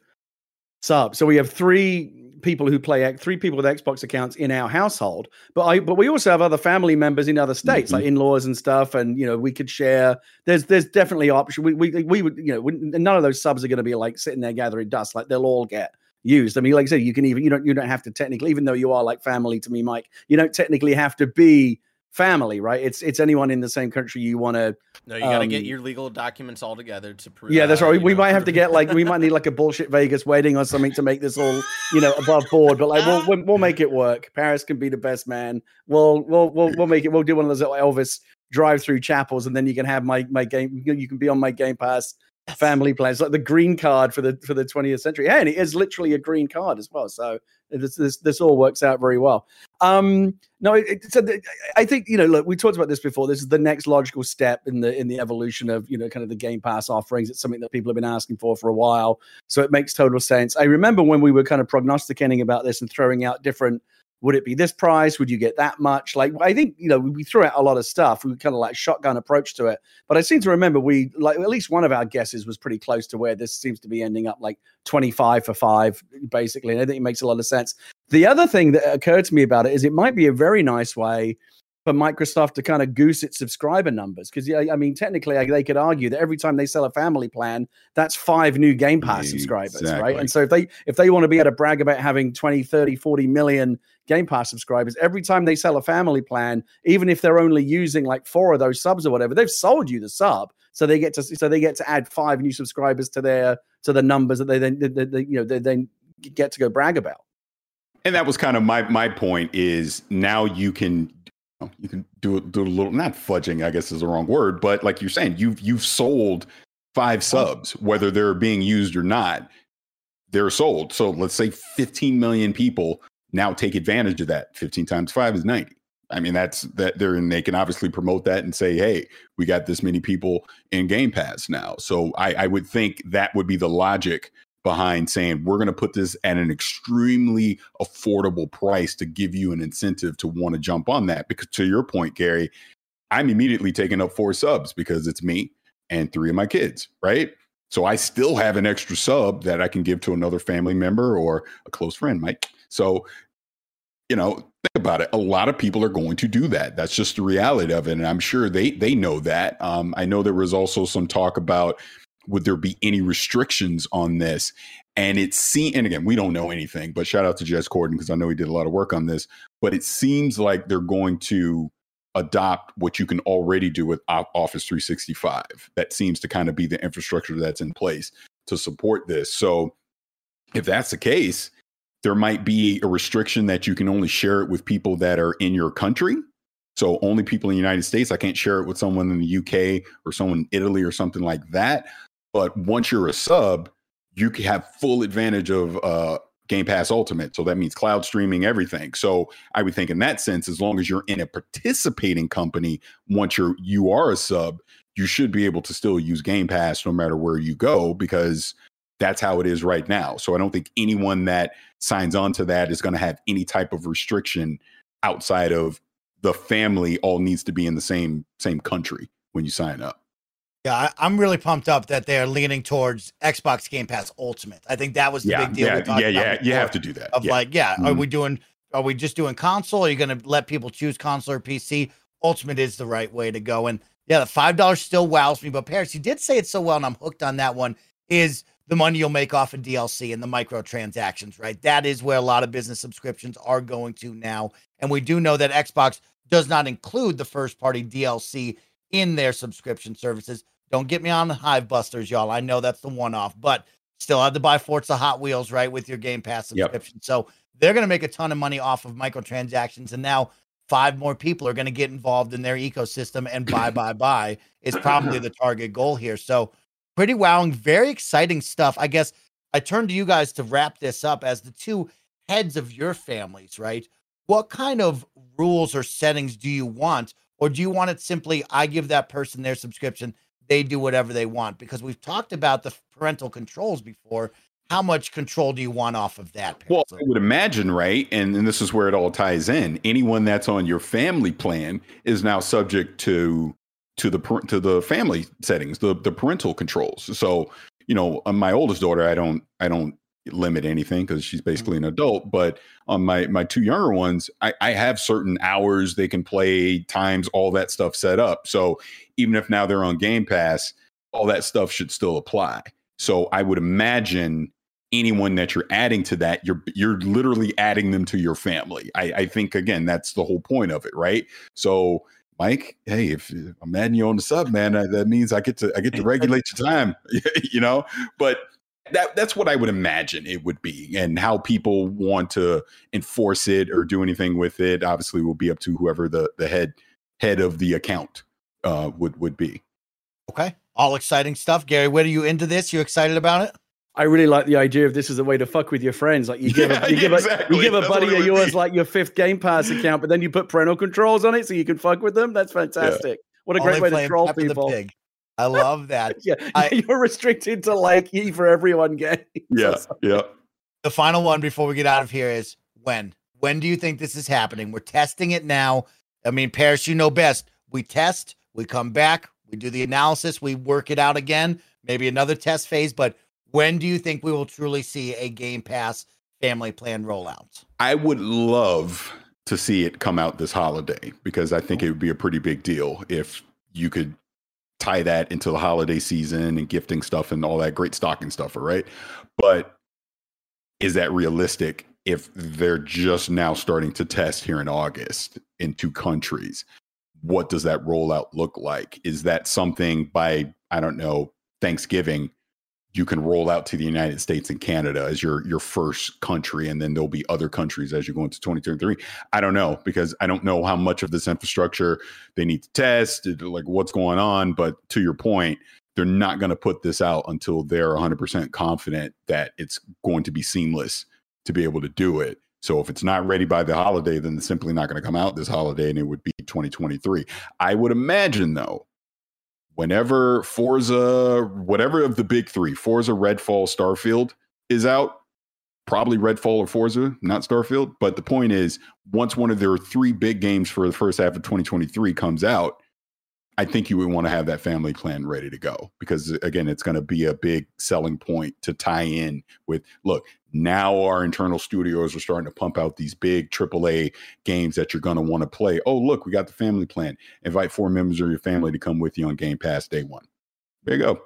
subs. So we have three people who play three people with Xbox accounts in our household, but I but we also have other family members in other states, mm-hmm. like in laws and stuff, and you know we could share. There's there's definitely option. We we we would you know none of those subs are going to be like sitting there gathering dust. Like they'll all get used. I mean, like I said, you can even you don't you don't have to technically, even though you are like family to me, Mike. You don't technically have to be family, right? It's it's anyone in the same country you want to. No, you got to um, get your legal documents all together to prove. Yeah, that's right. We might have to get like we might need like a bullshit Vegas wedding or something to make this all you know above board. But like we'll, we'll, we'll make it work. Parris can be the best man. We'll we'll we'll we'll make it. We'll do one of those Elvis drive through chapels, and then you can have my my game. You can be on my Game Pass family plans, like the green card for the for the 20th century. and it is literally a green card as well. So this this, this all works out very well. Um, no, it, so the, I think you know. Look, we talked about this before. This is the next logical step in the in the evolution of you know kind of the Game Pass offerings. It's something that people have been asking for for a while, so it makes total sense. I remember when we were kind of prognosticating about this and throwing out different would it be this price? Would you get that much? Like, I think, you know, we threw out a lot of stuff. We kind of like shotgun approach to it. But I seem to remember we, like, at least one of our guesses was pretty close to where this seems to be ending up like 25 for five, basically. And I think it makes a lot of sense. The other thing that occurred to me about it is it might be a very nice way for Microsoft to kind of goose its subscriber numbers. Because, yeah, I mean, technically, they could argue that every time they sell a family plan, that's five new Game Pass subscribers, right? And so if they if they want to be able to brag about having 20, 30, 40 million Game Pass subscribers, every time they sell a family plan, even if they're only using like four of those subs or whatever, they've sold you the sub. So they get to so they get to add five new subscribers to their to the numbers that they then they, they, you know they then get to go brag about. And that was kind of my my point is now you can you can do do a little not fudging, I guess is the wrong word, but like you're saying, you've you've sold five subs, whether they're being used or not, they're sold. So let's say 15 million people now take advantage of that. 15 times five is 90. I mean, that's that they're and they can obviously promote that and say, hey, we got this many people in Game Pass now. So I, I would think that would be the logic behind saying we're going to put this at an extremely affordable price to give you an incentive to want to jump on that. Because to your point, Gary, I'm immediately taking up four subs because it's me and three of my kids, right? So I still have an extra sub that I can give to another family member or a close friend, Mike. So, you know, think about it. A lot of people are going to do that. That's just the reality of it, and I'm sure they they know that. Um, I know there was also some talk about would there be any restrictions on this? And it seems, and again, we don't know anything, but shout out to Jez Corden because I know he did a lot of work on this. But it seems like they're going to adopt what you can already do with Office 365. That seems to kind of be the infrastructure that's in place to support this. So if that's the case, there might be a restriction that you can only share it with people that are in your country so only people in the United States. I can't share it with someone in the UK or someone in Italy or something like that. But once you're a sub, you can have full advantage of uh, Game Pass Ultimate. So that means cloud streaming, everything. So I would think in that sense, as long as you're in a participating company, once you're you are a sub, you should be able to still use Game Pass no matter where you go because that's how it is right now. So I don't think anyone that signs on to that is going to have any type of restriction outside of the family all needs to be in the same same country when you sign up. Yeah, I, am really pumped up that they're leaning towards Xbox Game Pass Ultimate. I think that was the yeah, big deal. Yeah, yeah, yeah. You have to do that. Of yeah. like, yeah, mm-hmm. are we doing? Are we just doing console? Are you going to let people choose console or PC? Ultimate is the right way to go. And yeah, the five dollars still wows me. But Parris, you did say it so well, and I'm hooked on that one. Is the money you'll make off of DLC and the microtransactions, right? That is where a lot of business subscriptions are going to now. And we do know that Xbox does not include the first party DLC in their subscription services. Don't get me on the Hive Busters, y'all. I know that's the one off, but still have to buy Forza Hot Wheels, right, with your Game Pass subscription. Yep. So they're going to make a ton of money off of microtransactions. And now five more people are going to get involved in their ecosystem and buy, buy, buy is probably the target goal here. So pretty wowing, very exciting stuff. I guess I turn to you guys to wrap this up as the two heads of your families, right? What kind of rules or settings do you want? Or do you want it simply, I give that person their subscription, they do whatever they want? Because we've talked about the parental controls before. How much control do you want off of that? Well, I would imagine, right? And, and this is where it all ties in. Anyone that's on your family plan is now subject to to the to the family settings, the the parental controls. So, you know, on my oldest daughter, I don't I don't limit anything because she's mm-hmm. basically an adult. But on my my two younger ones, I, I have certain hours they can play, times, all that stuff set up. So even if now they're on Game Pass, all that stuff should still apply. So I would imagine anyone that you're adding to that, you're you're literally adding them to your family. I, I think again, that's the whole point of it, right? So Mike, hey, if I'm adding you on the sub, man, that means I get to I get to regulate your time, you know. But that that's what I would imagine it would be, and how people want to enforce it or do anything with it. Obviously, will be up to whoever the the head head of the account uh, would would be. Okay, all exciting stuff, Gary. What are you into this? You excited about it? I really like the idea of this as a way to fuck with your friends. Like you give yeah, a, you, give exactly. a, you give a That's buddy of yours be. like your fifth Game Pass account, but then you put parental controls on it so you can fuck with them. That's fantastic. Yeah. What a Only great way to troll people. I love that. yeah, I, you're restricted to like E for everyone game. Yeah, yeah. The final one before we get out of here is when? When do you think this is happening? We're testing it now. I mean, Parris, you know best. We test, we come back, we do the analysis, we work it out again, maybe another test phase. But when do you think we will truly see a Game Pass family plan rollout? I would love to see it come out this holiday because I think it would be a pretty big deal if you could tie that into the holiday season and gifting stuff and all that great stocking stuff, right? But is that realistic if they're just now starting to test here in August in two countries? What does that rollout look like? Is that something by, I don't know, Thanksgiving you can roll out to the United States and Canada as your your first country, and then there'll be other countries as you go into 2023. I don't know because I don't know how much of this infrastructure they need to test, like what's going on. But to your point, they're not going to put this out until they're 100% confident that it's going to be seamless to be able to do it. So if it's not ready by the holiday, then it's simply not going to come out this holiday, and it would be 2023. I would imagine though whenever Forza, whatever of the big three, Forza, Redfall, Starfield is out, probably Redfall or Forza, not Starfield. But the point is, once one of their three big games for the first half of 2023 comes out, I think you would want to have that family plan ready to go because again, it's going to be a big selling point to tie in with look, now our internal studios are starting to pump out these big AAA games that you're going to want to play. Oh, look, we got the family plan. Invite four members of your family to come with you on Game Pass day one. There you go.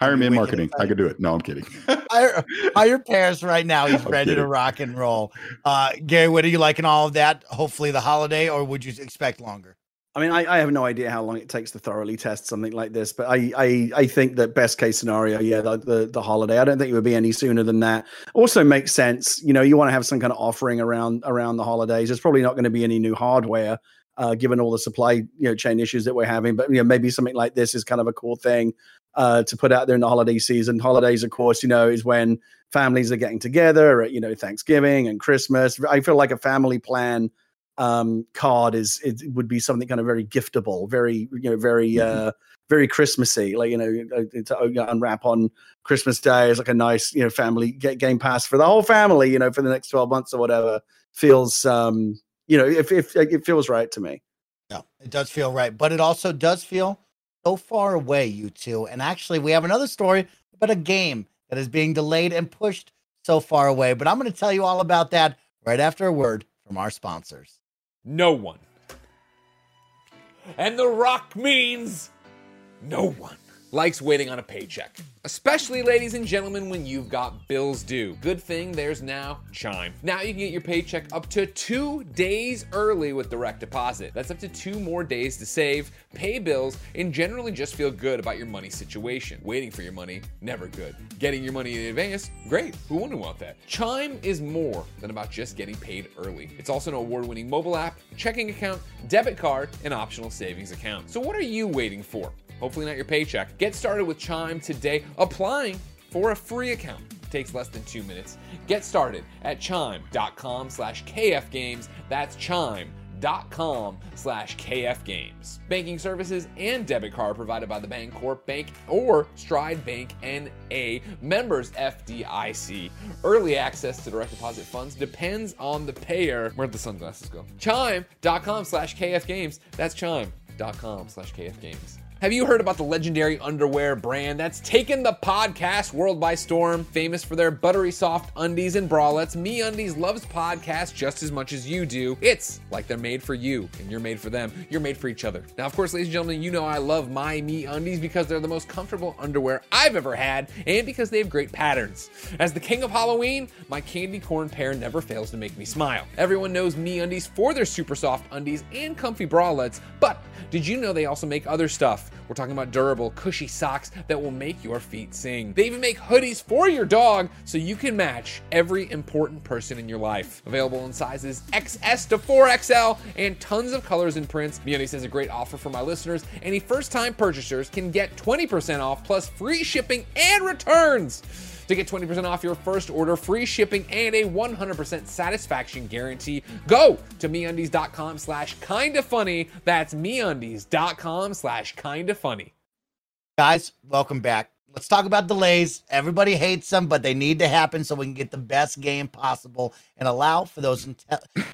Hire me in marketing. I could do it. No, I'm kidding. hire, hire Parris right now. He's I'm ready kidding. to rock and roll. Uh, Gary, what are you liking all of that? Hopefully the holiday, or would you expect longer? I mean, I, I, have no idea how long it takes to thoroughly test something like this, but I, I, I think that best case scenario, yeah, the, the, the holiday. I don't think it would be any sooner than that. Also makes sense. You know, you want to have some kind of offering around around the holidays. There's probably not going to be any new hardware, uh, given all the supply you know chain issues that we're having. But you know, maybe something like this is kind of a cool thing uh, to put out there in the holiday season. Holidays, of course, you know, is when families are getting together at you know Thanksgiving and Christmas. I feel like a family plan um, card is it would be something kind of very giftable, very you know very mm-hmm. uh, very Christmassy. Like you know uh, to uh, unwrap on Christmas Day is like a nice you know family game pass for the whole family. You know for the next twelve months or whatever feels um, you know if if it feels right to me. Yeah, it does feel right, but it also does feel so far away, you two. And actually, we have another story about a game that is being delayed and pushed so far away. But I'm going to tell you all about that right after a word from our sponsors. No one. And The Rock means no one likes waiting on a paycheck. Especially, ladies and gentlemen, when you've got bills due. Good thing there's now Chime. Now you can get your paycheck up to two days early with direct deposit. That's up to two more days to save, pay bills, and generally just feel good about your money situation. Waiting for your money, never good. Getting your money in advance, great. Who wouldn't want that? Chime is more than about just getting paid early. It's also an award winning mobile app, checking account, debit card, and optional savings account. So, what are you waiting for? Hopefully not your paycheck. Get started with Chime today, applying for a free account takes less than two minutes. Get started at chime.com slash kfgames. That's chime dot com slash kf games. Banking services and debit card provided by the bancorp bank or stride bank na members fdic early access to direct deposit funds depends on the payer. Where'd the sunglasses go? Chime.com slash kf games. That's chime.com slash kf games have you heard about the legendary underwear brand that's taken the podcast world by storm? Famous for their buttery soft undies and bralettes, MeUndies loves podcasts just as much as you do. It's like they're made for you, and you're made for them. You're made for each other. Now, of course, ladies and gentlemen, you know I love my MeUndies because they're the most comfortable underwear I've ever had, and because they have great patterns. As the king of Halloween, my candy corn pair never fails to make me smile. Everyone knows MeUndies for their super soft undies and comfy bralettes, but did you know they also make other stuff? We're talking about durable, cushy socks that will make your feet sing. They even make hoodies for your dog so you can match every important person in your life. Available in sizes XS to 4XL and tons of colors and prints. MeUndies has a great offer for my listeners. Any first-time purchasers can get 20% off plus free shipping and returns. To get 20% off your first order, free shipping, and a 100% satisfaction guarantee, go to MeUndies.com slash kinda funny. That's MeUndies.com slash kinda funny. Guys, welcome back. Let's talk about delays. Everybody hates them, but they need to happen so we can get the best game possible and allow for those in-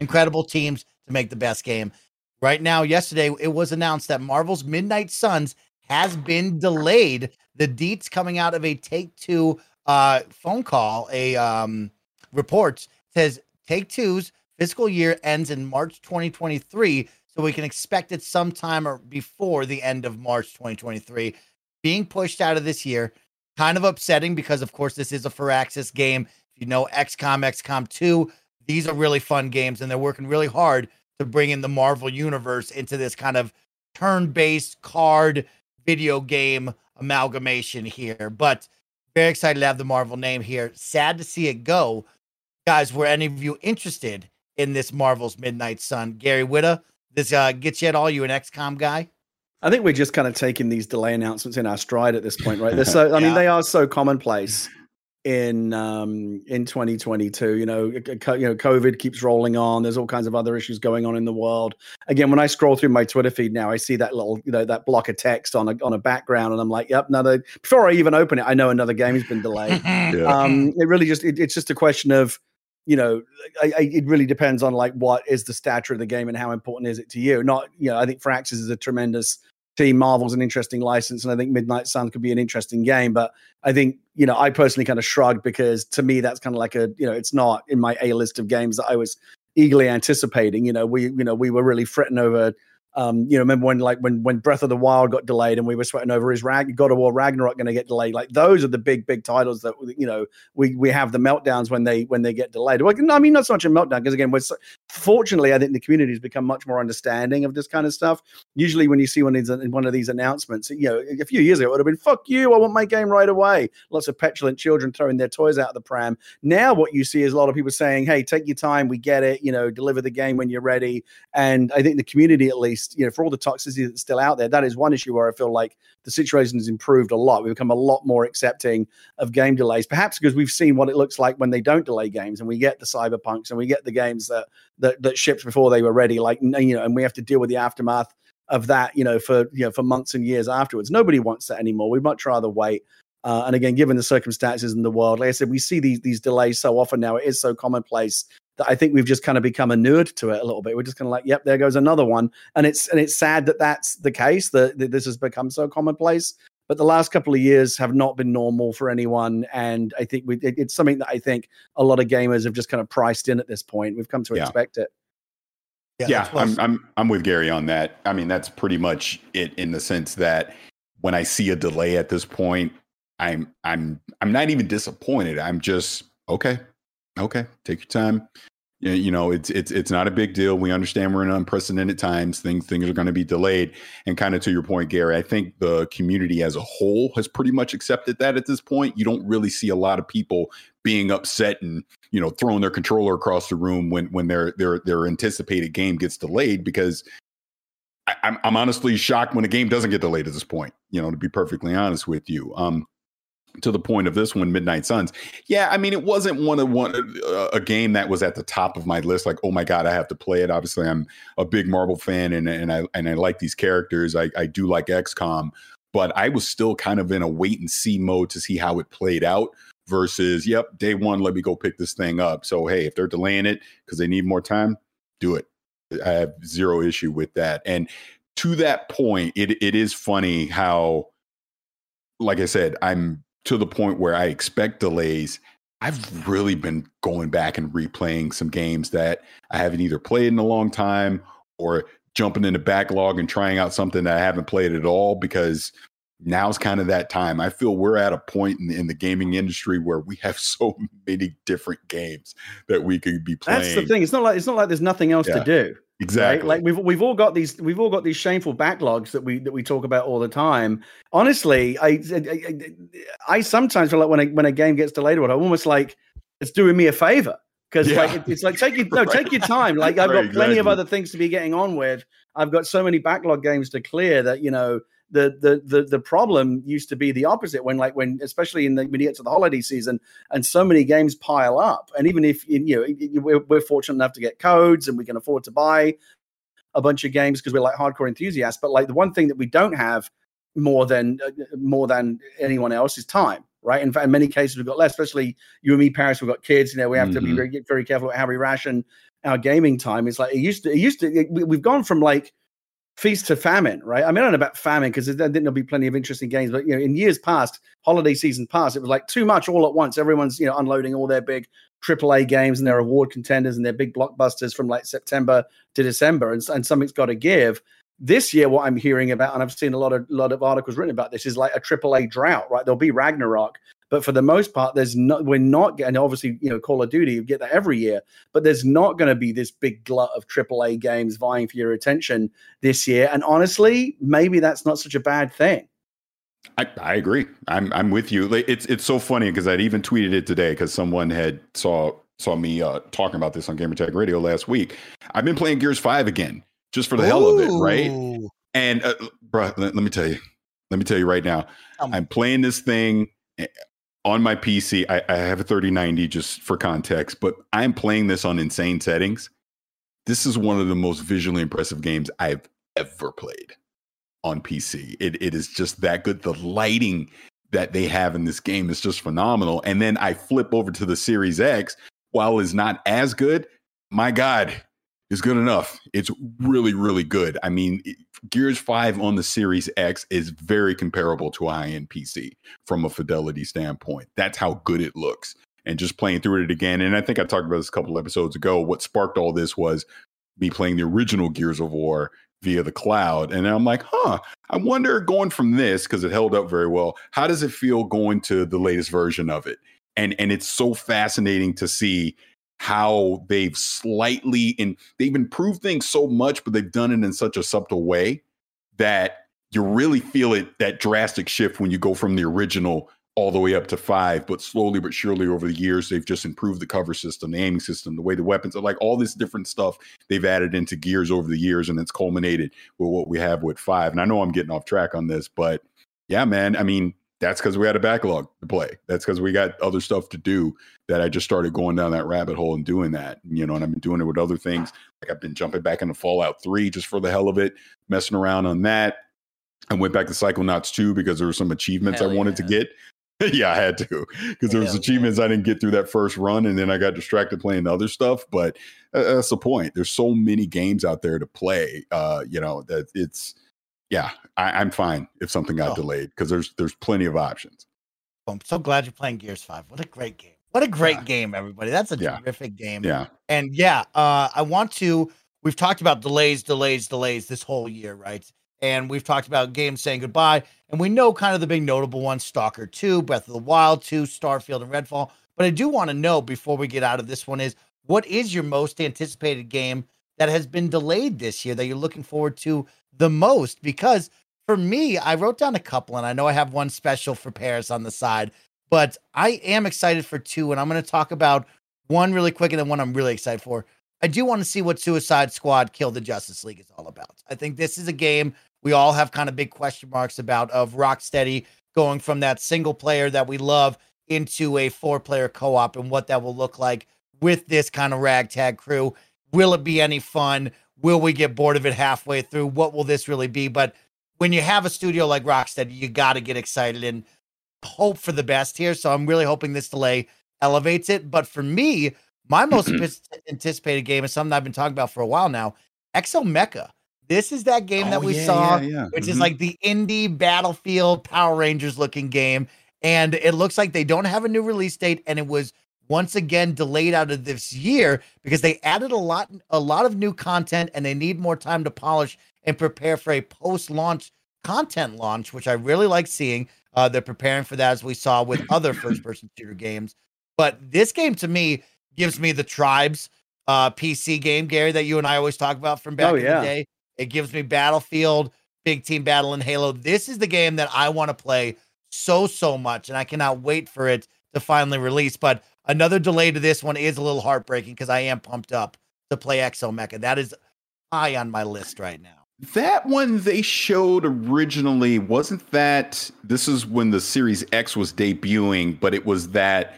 incredible teams to make the best game. Right now, yesterday, it was announced that Marvel's Midnight Suns has been delayed. The deets coming out of a Take Two uh, phone call, a um, report says Take Two's fiscal year ends in March 2023, so we can expect it sometime or before the end of March 2023. Being pushed out of this year, kind of upsetting because, of course, this is a Firaxis game. If you know XCOM, XCOM 2, these are really fun games, and they're working really hard to bring in the Marvel universe into this kind of turn-based card video game amalgamation here. But very excited to have the Marvel name here. Sad to see it go. Guys, were any of you interested in this Marvel's Midnight Sun? Gary Whitta, this uh, gets you at all? You an XCOM guy? I think we're just kind of taking these delay announcements in our stride at this point, right? They're so, I mean, they are so commonplace in um in 2022 you know you know covid keeps rolling on there's all kinds of other issues going on in the world. Again when i scroll through my twitter feed now i see that little you know that block of text on a on a background and i'm like yep another before i even open it i know another game has been delayed. Yeah. um it really just it, it's just a question of you know I, I, it really depends on like what is the stature of the game and how important is it to you? Not you know i think Firaxis is a tremendous team. Marvel's an interesting license, and I think Midnight Sun could be an interesting game. But I think you know, I personally kind of shrugged because to me that's kind of like a you know, it's not in my A list of games that I was eagerly anticipating. You know, we you know we were really fretting over um, you know, remember when like when when Breath of the Wild got delayed and we were sweating over is Rag God of War Ragnarok going to get delayed? Like those are the big big titles that you know we we have the meltdowns when they when they get delayed. Well, I mean, not so much a meltdown because again, we're so, fortunately I think the community has become much more understanding of this kind of stuff. Usually, when you see one of these one of these announcements, you know, a few years ago it would have been "fuck you," I want my game right away. Lots of petulant children throwing their toys out of the pram. Now, what you see is a lot of people saying, "Hey, take your time, we get it. You know, deliver the game when you're ready." And I think the community, at least you know, for all the toxicity that's still out there, that is one issue where I feel like the situation has improved a lot. We've become a lot more accepting of game delays, perhaps because we've seen what it looks like when they don't delay games, and we get the cyberpunks and we get the games that that, that shipped before they were ready, like you know, and we have to deal with the aftermath of that, you know, for you know for months and years afterwards. Nobody wants that anymore. We'd much rather wait. Uh, and again, given the circumstances in the world, like I said, we see these these delays so often now. It is so commonplace that I think we've just kind of become inured to it a little bit. We're just kind of like, yep, there goes another one, and it's and it's sad that that's the case that, that this has become so commonplace. But the last couple of years have not been normal for anyone, and I think we, it, it's something that I think a lot of gamers have just kind of priced in at this point. We've come to yeah. expect it. Yeah, yeah I'm, I'm I'm with Gary on that. I mean, that's pretty much it in the sense that when I see a delay at this point, I'm I'm I'm not even disappointed. I'm just okay. Okay, take your time. You know, it's it's it's not a big deal. We understand we're in unprecedented times. Things things are going to be delayed. And kind of to your point, Gary, I think the community as a whole has pretty much accepted that at this point. You don't really see a lot of people being upset and you know throwing their controller across the room when when their their their anticipated game gets delayed because I, I'm I'm honestly shocked when a game doesn't get delayed at this point. You know, to be perfectly honest with you. Um, to the point of this one, Midnight Suns. Yeah, I mean, it wasn't one of one uh, a game that was at the top of my list. Like, oh my god, I have to play it. Obviously, I'm a big Marvel fan, and and I and I like these characters. I I do like XCOM, but I was still kind of in a wait and see mode to see how it played out. Versus, yep, day one, let me go pick this thing up. So hey, if they're delaying it because they need more time, do it. I have zero issue with that. And to that point, it it is funny how, like I said, I'm to the point where I expect delays. I've really been going back and replaying some games that I haven't either played in a long time or jumping in the backlog and trying out something that I haven't played at all because now's kind of that time. I feel we're at a point in, in, the gaming industry where we have so many different games that we could be playing. That's the thing. It's not like it's not like there's nothing else yeah. to do. Exactly. Right? Like we've we've all got these we've all got these shameful backlogs that we that we talk about all the time. Honestly, I I, I sometimes feel like when a, when a game gets delayed, what I'm almost like it's doing me a favor because yeah. like it's like take your no take your time. Like I've right, got plenty exactly. of other things to be getting on with. I've got so many backlog games to clear that you know the the the the problem used to be the opposite when like when especially in the when you get to the holiday season and so many games pile up and even if you know we're, we're fortunate enough to get codes and we can afford to buy a bunch of games because we're like hardcore enthusiasts but like the one thing that we don't have more than uh, more than anyone else is time right in fact in many cases we've got less especially you and me parents we've got kids you know we have mm-hmm. to be mm-hmm. very, very careful how we ration our gaming time it's like it used to it used to it, we've gone from like feast to famine, right? I mean, I don't know about famine because then there didn't be plenty of interesting games, but you know, in years past, holiday season past, it was like too much all at once. Everyone's you know unloading all their big AAA games and their award contenders and their big blockbusters from like September to December, and, and something's got to give. This year, what I'm hearing about, and I've seen a lot of lot of articles written about this, is like a AAA drought, right? There'll be Ragnarok, but for the most part, there's not. We're not getting. Obviously, you know, Call of Duty, you get that every year. But there's not going to be this big glut of AAA games vying for your attention this year. And honestly, maybe that's not such a bad thing. I, I agree. I'm I'm with you. It's it's so funny because I'd even tweeted it today because someone had saw saw me uh, talking about this on Gamertag Radio last week. I've been playing Gears Five again just for the Ooh. hell of it, right? And uh, bro, let, let, me tell you, let me tell you right now, um, I'm playing this thing eh, on my PC, I, I have a 3090 just for context, but I'm playing this on insane settings. This is one of the most visually impressive games I've ever played on PC. It, it is just that good. The lighting that they have in this game is just phenomenal. And then I flip over to the Series X. While it's not as good, my God, is good enough. It's really, really good. I mean, Gears 5 on the Series X is very comparable to a high end PC from a fidelity standpoint. That's how good it looks. And just playing through it again. And I think I talked about this a couple episodes ago. What sparked all this was me playing the original Gears of War via the cloud. And I'm like, huh, I wonder going from this, because it held up very well, how does it feel going to the latest version of it? And and it's so fascinating to see how they've slightly and they've improved things so much, but they've done it in such a subtle way that you really feel it that drastic shift when you go from the original all the way up to five, but slowly but surely over the years, they've just improved the cover system, the aiming system, the way the weapons are like all this different stuff they've added into gears over the years, and it's culminated with what we have with five. And I know I'm getting off track on this, but yeah, man, I mean, that's because we had a backlog to play. That's because we got other stuff to do that I just started going down that rabbit hole and doing that. You know, and I've been doing it with other things. Like I've been jumping back into Fallout 3 just for the hell of it, messing around on that. I went back to Psychonauts 2 because there were some achievements hell I wanted yeah. to get. yeah, I had to because there was achievements yeah. I didn't get through that first run, and then I got distracted playing other stuff. But uh, that's the point. There's so many games out there to play. Uh, you know that it's yeah, I, am fine if something got oh. delayed because there's there's plenty of options. I'm so glad you're playing Gears Five. What a great game! What a great yeah. game, everybody. That's a yeah. terrific game. Yeah. And yeah, uh, I want to. We've talked about delays, delays, delays this whole year, right? And we've talked about games saying goodbye, and we know kind of the big notable ones: Stalker Two, Breath of the Wild Two, Starfield, and Redfall. But I do want to know before we get out of this one is what is your most anticipated game that has been delayed this year that you're looking forward to the most? Because for me, I wrote down a couple, and I know I have one special for Parris on the side, but I am excited for two, and I'm going to talk about one really quick and then one I'm really excited for. I do want to see what Suicide Squad Kill the Justice League is all about. I think this is a game we all have kind of big question marks about of Rocksteady going from that single player that we love into a four player co op and what that will look like with this kind of ragtag crew. Will it be any fun? Will we get bored of it halfway through? What will this really be? But when you have a studio like Rocksteady, you got to get excited and hope for the best here. So I'm really hoping this delay elevates it. But for me, my most anticipated game is something I've been talking about for a while now Exomecha. This is that game oh, that we yeah, saw, yeah, yeah. which mm-hmm. is like the indie battlefield Power Rangers looking game. And it looks like they don't have a new release date. And it was once again delayed out of this year because they added a lot a lot of new content and they need more time to polish and prepare for a post-launch content launch which i really like seeing uh, they're preparing for that as we saw with other first-person shooter games but this game to me gives me the tribes uh, pc game gary that you and i always talk about from back oh, in the day it gives me Battlefield, Big Team Battle, and Halo. This is the game that I want to play so, so much, and I cannot wait for it to finally release. But another delay to this one is a little heartbreaking because I am pumped up to play Exomecha. That is high on my list right now. That one they showed originally wasn't that this is when the Series X was debuting, but it was that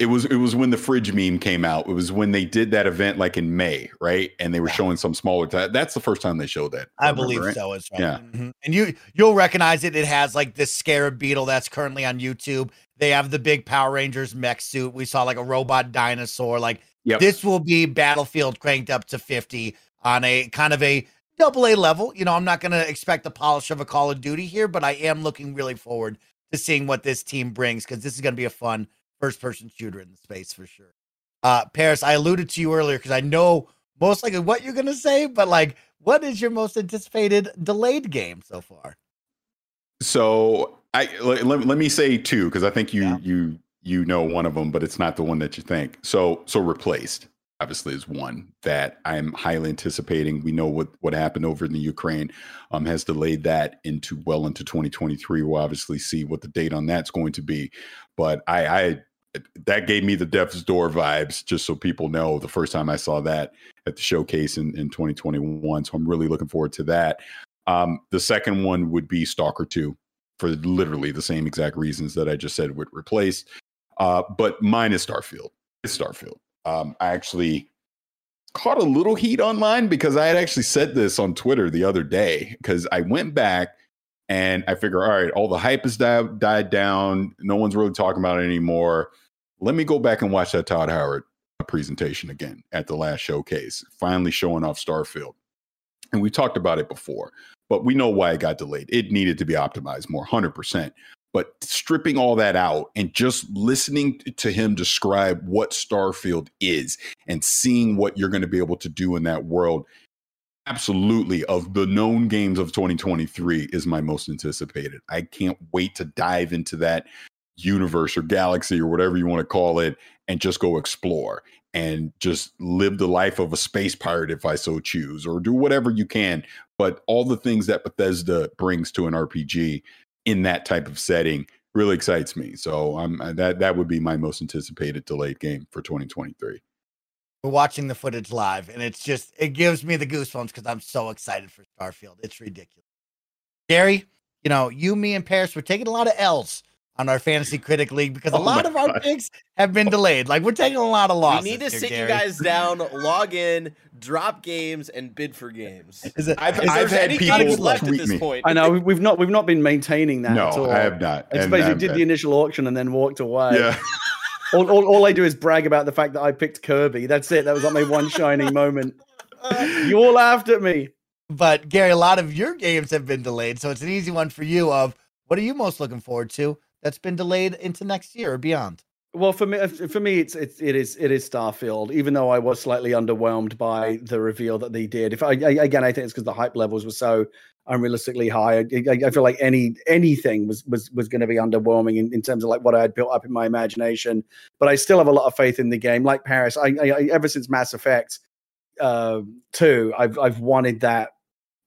it was it was when the fridge meme came out. It was when they did that event like in May, right? And they were yeah. showing some smaller. T- that's the first time they showed that. I, I remember, believe right? so. Right. Yeah, mm-hmm. and you you'll recognize it. It has like this scarab beetle that's currently on YouTube. They have the big Power Rangers mech suit. We saw like a robot dinosaur. Like yep. this will be Battlefield cranked up to fifty on a kind of a double A level. You know, I'm not going to expect the polish of a Call of Duty here, but I am looking really forward to seeing what this team brings because this is going to be a fun first person shooter in the space for sure. Uh, Parris, I alluded to you earlier because I know most likely what you're going to say, but like, what is your most anticipated delayed game so far? So I let, let, let me say two because I think you yeah. you you know one of them, but it's not the one that you think. So so Replaced obviously is one that I'm highly anticipating. We know what what happened over in the Ukraine um, has delayed that into well into 2023. We'll obviously see what the date on that's going to be, but I, I that gave me the Death's Door vibes, just so people know the first time I saw that at the showcase in, in 2021. So I'm really looking forward to that. Um, the second one would be Stalker 2 for literally the same exact reasons that I just said would replace. Uh, but mine is Starfield. It's Starfield. Um, I actually caught a little heat online because I had actually said this on Twitter the other day because I went back and I figure, all right, all the hype has died, died down. No one's really talking about it anymore let me go back and watch that Todd Howard presentation again at the last showcase, finally showing off Starfield. And we talked about it before, but we know why it got delayed. It needed to be optimized more, 100%. But stripping all that out and just listening to him describe what Starfield is and seeing what you're going to be able to do in that world, absolutely, of the known games of 2023, is my most anticipated. I can't wait to dive into that universe or galaxy or whatever you want to call it and just go explore and just live the life of a space pirate if I so choose or do whatever you can. But all the things that Bethesda brings to an RPG in that type of setting really excites me. So I'm uh, that that would be my most anticipated delayed game for 2023 we're watching the footage live and it's just it gives me the goosebumps because I'm so excited for Starfield. It's ridiculous. Gary you know you me and Parris we're taking a lot of L's on our fantasy critic league because a oh lot of our picks have been oh. delayed. Like we're taking a lot of losses. We need to here, sit Gary. you guys down, log in, drop games, and bid for games. Is it, I've, is I've had people left at this me. point. I know we've not we've not been maintaining that. No, at all. I have not. I suppose we did the initial auction and then walked away. Yeah. all, all, all I do is brag about the fact that I picked Kirby. That's it. That was like my one shining moment. You all laughed at me. But Gary, a lot of your games have been delayed, so it's an easy one for you. Of what are you most looking forward to? That's been delayed into next year or beyond? Well, for me, uh, for me, it's, it's it is it is Starfield. Even though I was slightly underwhelmed by the reveal that they did, if I, I again, I think it's because the hype levels were so unrealistically high. I, I, feel like any anything was was was going to be underwhelming in, in terms of like what I had built up in my imagination. But I still have a lot of faith in the game. Like Parris, I, I ever since Mass Effect uh, two, I've I've wanted that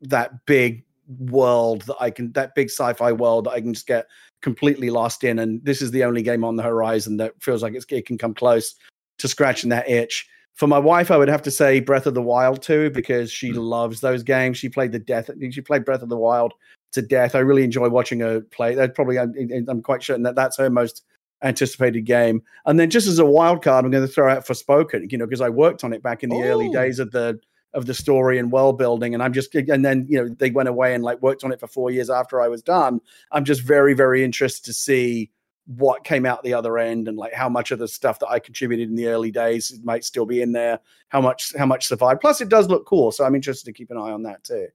that big world that I can that big sci-fi world that I can just get completely lost in. And this is the only game on the horizon that feels like it's, it can come close to scratching that itch. For my wife, I would have to say Breath of the Wild too, because she mm. loves those games. She played the death. She played Breath of the Wild to death. I really enjoy watching her play. That's probably I'm, I'm quite certain that that's her most anticipated game. And then just as a wild card, I'm going to throw out Forspoken, you know, because I worked on it back in the Ooh. early days of the of the story and world building. And I'm just and then you know they went away and like worked on it for four years after I was done. I'm just very very interested to see what came out the other end and like how much of the stuff that I contributed in the early days might still be in there. How much how much survived. Plus, it does look cool, so I'm interested to keep an eye on that too.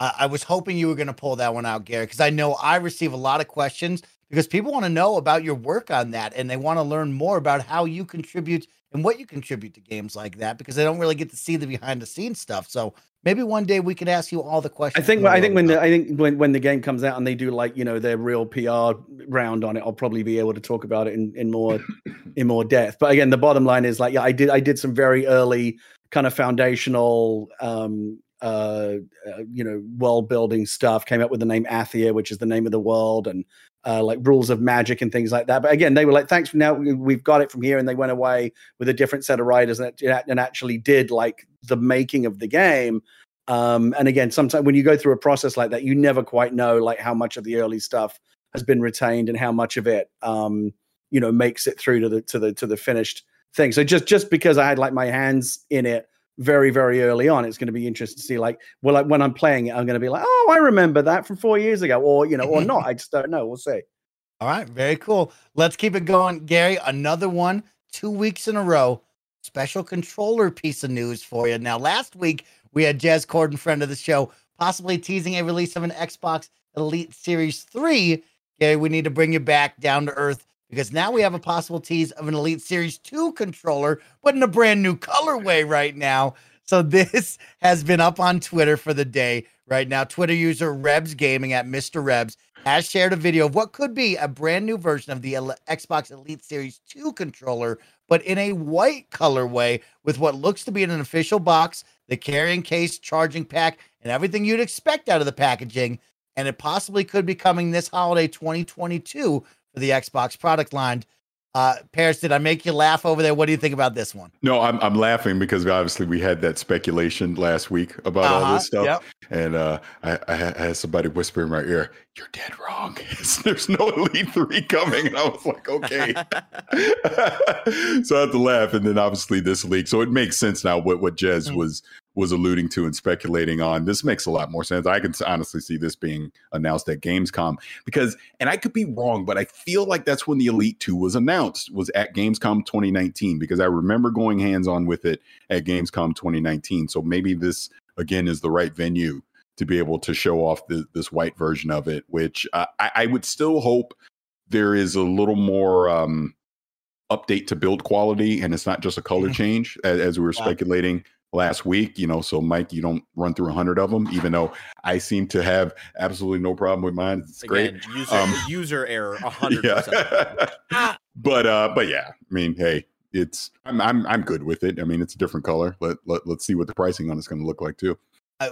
I was hoping you were going to pull that one out, Gary, because I know I receive a lot of questions because people want to know about your work on that and they want to learn more about how you contribute and what you contribute to games like that because they don't really get to see the behind the scenes stuff. So maybe one day we could ask you all the questions. I think I think when the, I think when, when the game comes out and they do like you know their real PR round on it, I'll probably be able to talk about it in, in more in more depth. But again, the bottom line is like yeah, I did I did some very early kind of foundational um uh, uh, you know world building stuff came up with the name athia which is the name of the world and uh, like rules of magic and things like that. But again, they were like, "Thanks, now we've got it from here," and they went away with a different set of writers and, and actually did like the making of the game. Um, and again, sometimes when you go through a process like that, you never quite know like how much of the early stuff has been retained and how much of it, um, you know, makes it through to the to the to the finished thing. So just just because I had like my hands in it very very early on it's going to be interesting to see like well like when i'm playing it i'm going to be like oh i remember that from four years ago or you know or not. I just don't know. We'll see. All right. Very cool. Let's keep it going. Gary another one. Two weeks in a row. Special controller piece of news for you. Now last week we had jez corden friend of the show possibly teasing a release of an xbox elite series 3 gary we need to bring you back down to earth because now we have a possible tease of an Elite Series 2 controller, but in a brand new colorway right now. So this has been up on Twitter for the day right now. Twitter user Rebs Gaming at Mr. Rebs has shared a video of what could be a brand new version of the Xbox Elite Series 2 controller, but in a white colorway with what looks to be an official box, the carrying case, charging pack, and everything you'd expect out of the packaging. And it possibly could be coming this holiday 2022 for the Xbox product line. Uh, Parris, did I make you laugh over there? What do you think about this one? No, I'm I'm laughing because obviously we had that speculation last week about uh-huh, all this stuff, yep. and uh, I, I, had somebody whisper in my ear, "You're dead wrong. There's no Elite Three coming," and I was like, "Okay." so I had to laugh, and then obviously this leak, so it makes sense now what what Jez mm-hmm. was was alluding to and speculating on. This makes a lot more sense. I can honestly see this being announced at Gamescom because, and I could be wrong, but I feel like that's when the Elite 2 was announced, was at Gamescom 2019, because I remember going hands on with it at Gamescom 2019. So maybe this, again, is the right venue to be able to show off the, this white version of it, which uh, I, I, would still hope there is a little more. Um, update to build quality and it's not just a color change as, as we were speculating last week, you know, so Mike, you don't run through a hundred of them, even though I seem to have absolutely no problem with mine. It's Again, great. User, um, user error, hundred percent. But uh, but yeah, I mean, hey, it's I'm I'm I'm good with it. I mean, it's a different color. Let let let's see what the pricing on it's going to look like too. Uh,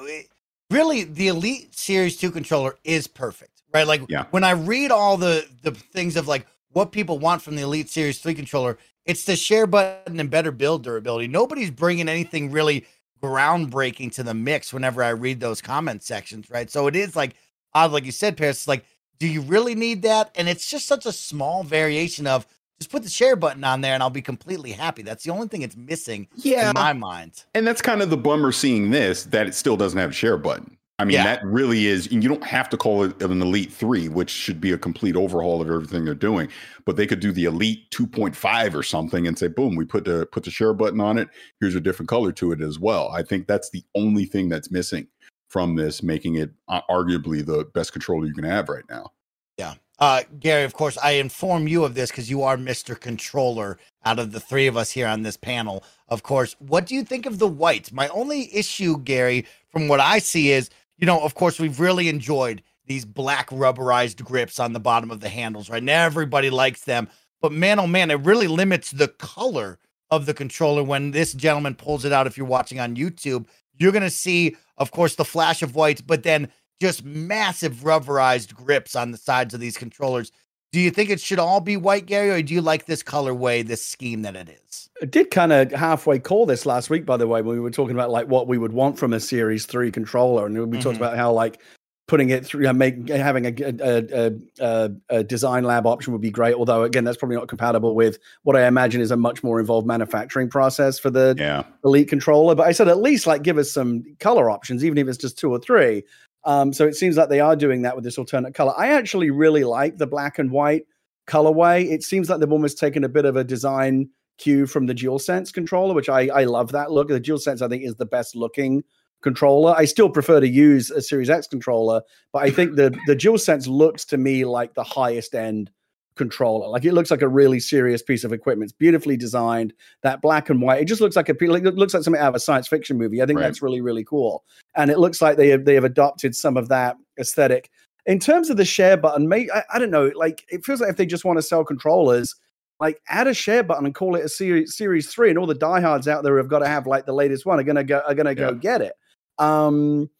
really, the Elite Series Two controller is perfect, right? Like yeah. when I read all the the things of like what people want from the Elite Series 3 controller, it's the share button and better build durability. Nobody's bringing anything really groundbreaking to the mix whenever I read those comment sections, right? So it is like odd, like you said, Parris, like, do you really need that? And it's just such a small variation of just put the share button on there and I'll be completely happy. That's the only thing it's missing yeah. in my mind. And that's kind of the bummer seeing this that it still doesn't have a share button. I mean, yeah. that really is, and you don't have to call it an Elite 3, which should be a complete overhaul of everything they're doing. But they could do the Elite 2.5 or something and say, boom, we put the put the share button on it. Here's a different color to it as well. I think that's the only thing that's missing from this, making it uh, arguably the best controller you can have right now. Yeah. Uh, Gary, of course, I inform you of this because you are Mr. Controller out of the three of us here on this panel. Of course, what do you think of the white? My only issue, Gary, from what I see is you know, of course, we've really enjoyed these black rubberized grips on the bottom of the handles, right? Now everybody likes them. But man, oh man, it really limits the color of the controller when this gentleman pulls it out. If you're watching on YouTube, you're going to see, of course, the flash of white, but then just massive rubberized grips on the sides of these controllers. Do you think it should all be white, Gary, or do you like this colorway, this scheme that it is? I did kind of halfway call this last week, by the way, when we were talking about like what we would want from a Series Three controller, and we mm-hmm. talked about how like putting it through, make having a, a, a, a, design lab option would be great. Although again, that's probably not compatible with what I imagine is a much more involved manufacturing process for the yeah. Elite controller. But I said at least like give us some color options, even if it's just two or three. Um, so it seems like they are doing that with this alternate color. I actually really like the black and white colorway. It seems like they've almost taken a bit of a design cue from the DualSense controller, which I, I love that look. The DualSense, I think, is the best looking controller. I still prefer to use a Series X controller, but I think the the DualSense looks to me like the highest end controller. Like it looks like a really serious piece of equipment. It's beautifully designed. That black and white, it just looks like a it looks like something out of a science fiction movie. I think right. that's really really cool. And it looks like they have they have adopted some of that aesthetic. In terms of the share button, may I, I don't know. Like it feels like if they just want to sell controllers, like add a share button and call it a series series three, and all the diehards out there have got to have like the latest one are gonna go are gonna go get it. Um,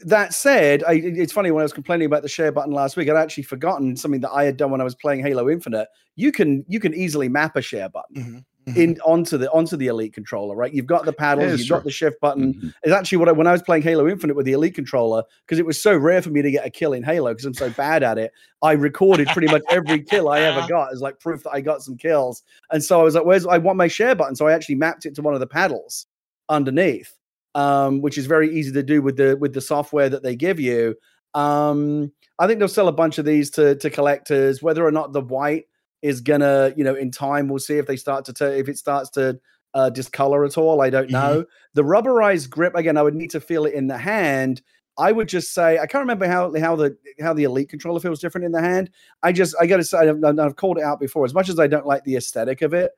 that said, I, it's funny when I was complaining about the share button last week, I'd actually forgotten something that I had done when I was playing Halo Infinite. You can you can easily map a share button. Mm-hmm. Mm-hmm. in onto the onto the elite controller, right? You've got the paddles, you've true. got the shift button. Mm-hmm. It's actually what I, when I was playing Halo Infinite with the elite controller, because it was so rare for me to get a kill in Halo because I'm so bad at it. I recorded pretty much every kill I ever got as like proof that I got some kills. And so I was like, "Where's I want my share button?" So I actually mapped it to one of the paddles underneath um, which is very easy to do with the with the software that they give you. Um, I think they'll sell a bunch of these to to collectors. Whether or not the white is gonna, you know, in time, we'll see if they start to t- if it starts to uh, discolor at all. I don't mm-hmm. know. Mm-hmm. The rubberized grip again, I would need to feel it in the hand. I would just say I can't remember how how the how the elite controller feels different in the hand. I just I got to say I've, I've, called it out before. As much as I don't like the aesthetic of it,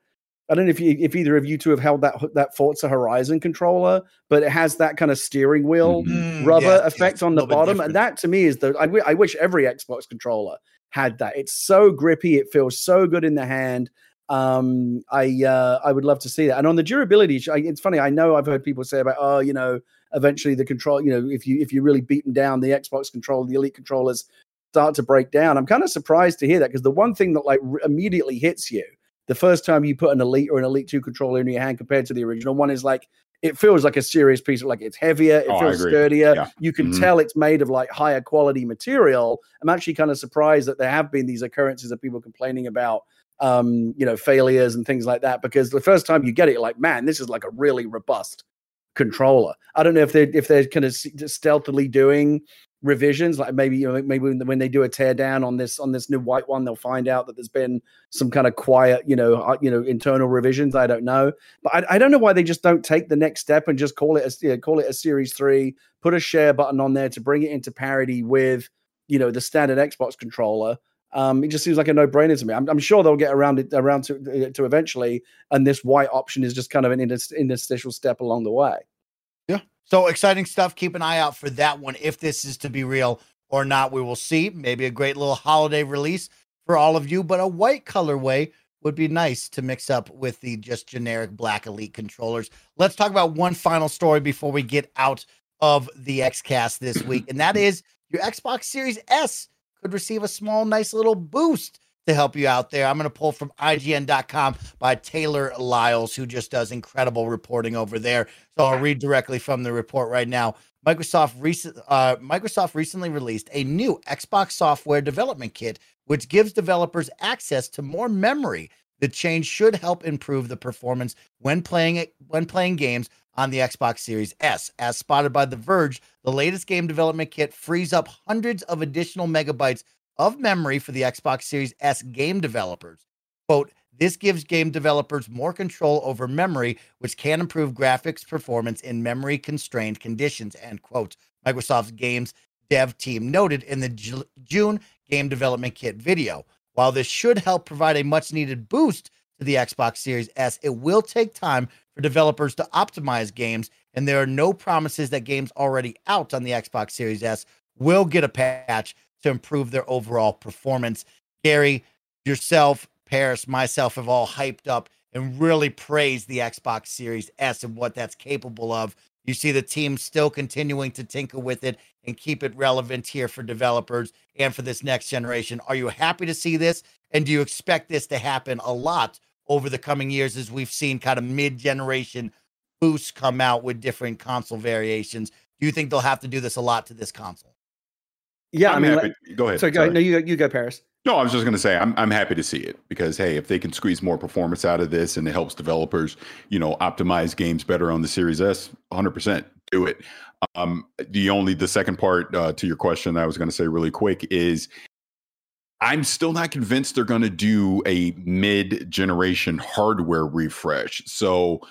I don't know if you, if either of you two have held that that Forza Horizon controller, but it has that kind of steering wheel mm-hmm. rubber yeah, effect on the bottom, and that to me is the. I, w- I wish every Xbox controller had that. It's so grippy, it feels so good in the hand. Um, I uh, I would love to see that. And on the durability, it's funny. I know I've heard people say about oh, you know, eventually the control, you know, if you if you really beat them down the Xbox controller, the Elite controllers start to break down. I'm kind of surprised to hear that because the one thing that like immediately hits you the first time you put an Elite or an Elite 2 controller in your hand compared to the original one is like it feels like a serious piece of like it's heavier, it oh, feels sturdier. Yeah. You can mm-hmm. tell it's made of like higher quality material. I'm actually kind of surprised that there have been these occurrences of people complaining about um, you know, failures and things like that because the first time you get it, you're like, man, this is like a really robust controller. I don't know if they're if they're kind of stealthily doing revisions like maybe you know maybe when they do a tear down on this on this new white one they'll find out that there's been some kind of quiet you know uh, you know internal revisions i don't know but I, I, don't know why they just don't take the next step and just call it a you know, call it a series 3 put a share button on there to bring it into parity with you know the standard xbox controller um, it just seems like a no-brainer to me. I'm, I'm, sure they'll get around it around to, to eventually, and this white option is just kind of an interstitial step along the way. So exciting stuff. Keep an eye out for that one. If this is to be real or not, we will see. Maybe a great little holiday release for all of you, but a white colorway would be nice to mix up with the just generic black elite controllers. Let's talk about one final story before we get out of the XCast this week, and that is your Xbox Series S could receive a small, nice little boost to help you out there. I'm going to pull from IGN.com by Taylor Lyles, who just does incredible reporting over there. So I'll read directly from the report right now. Microsoft recent uh, Microsoft recently released a new Xbox software development kit, which gives developers access to more memory. The change should help improve the performance when playing it when playing games on the Xbox Series S. As spotted by The Verge, the latest game development kit frees up hundreds of additional megabytes of memory for the Xbox Series S game developers. Quote, this gives game developers more control over memory, which can improve graphics performance in memory constrained conditions, end quote. Microsoft's games dev team noted in the June game development kit video. While this should help provide a much needed boost to the Xbox Series S, it will take time for developers to optimize games, and there are no promises that games already out on the Xbox Series S will get a patch to improve their overall performance. Gary, yourself, Parris, myself have all hyped up and really praised the Xbox Series S and what that's capable of. You see the team still continuing to tinker with it and keep it relevant here for developers and for this next generation. Are you happy to see this? And do you expect this to happen a lot over the coming years as we've seen kind of mid generation boosts come out with different console variations? Do you think they'll have to do this a lot to this console? Yeah, I'm I mean, happy. go ahead. So go. sorry. No, you go. You go, Parris. No, I was just going to say I'm I'm happy to see it because hey, if they can squeeze more performance out of this and it helps developers, you know, optimize games better on the Series S, 100% do it. Um, the only the second part uh, to your question that I was going to say really quick is I'm still not convinced they're going to do a mid generation hardware refresh. So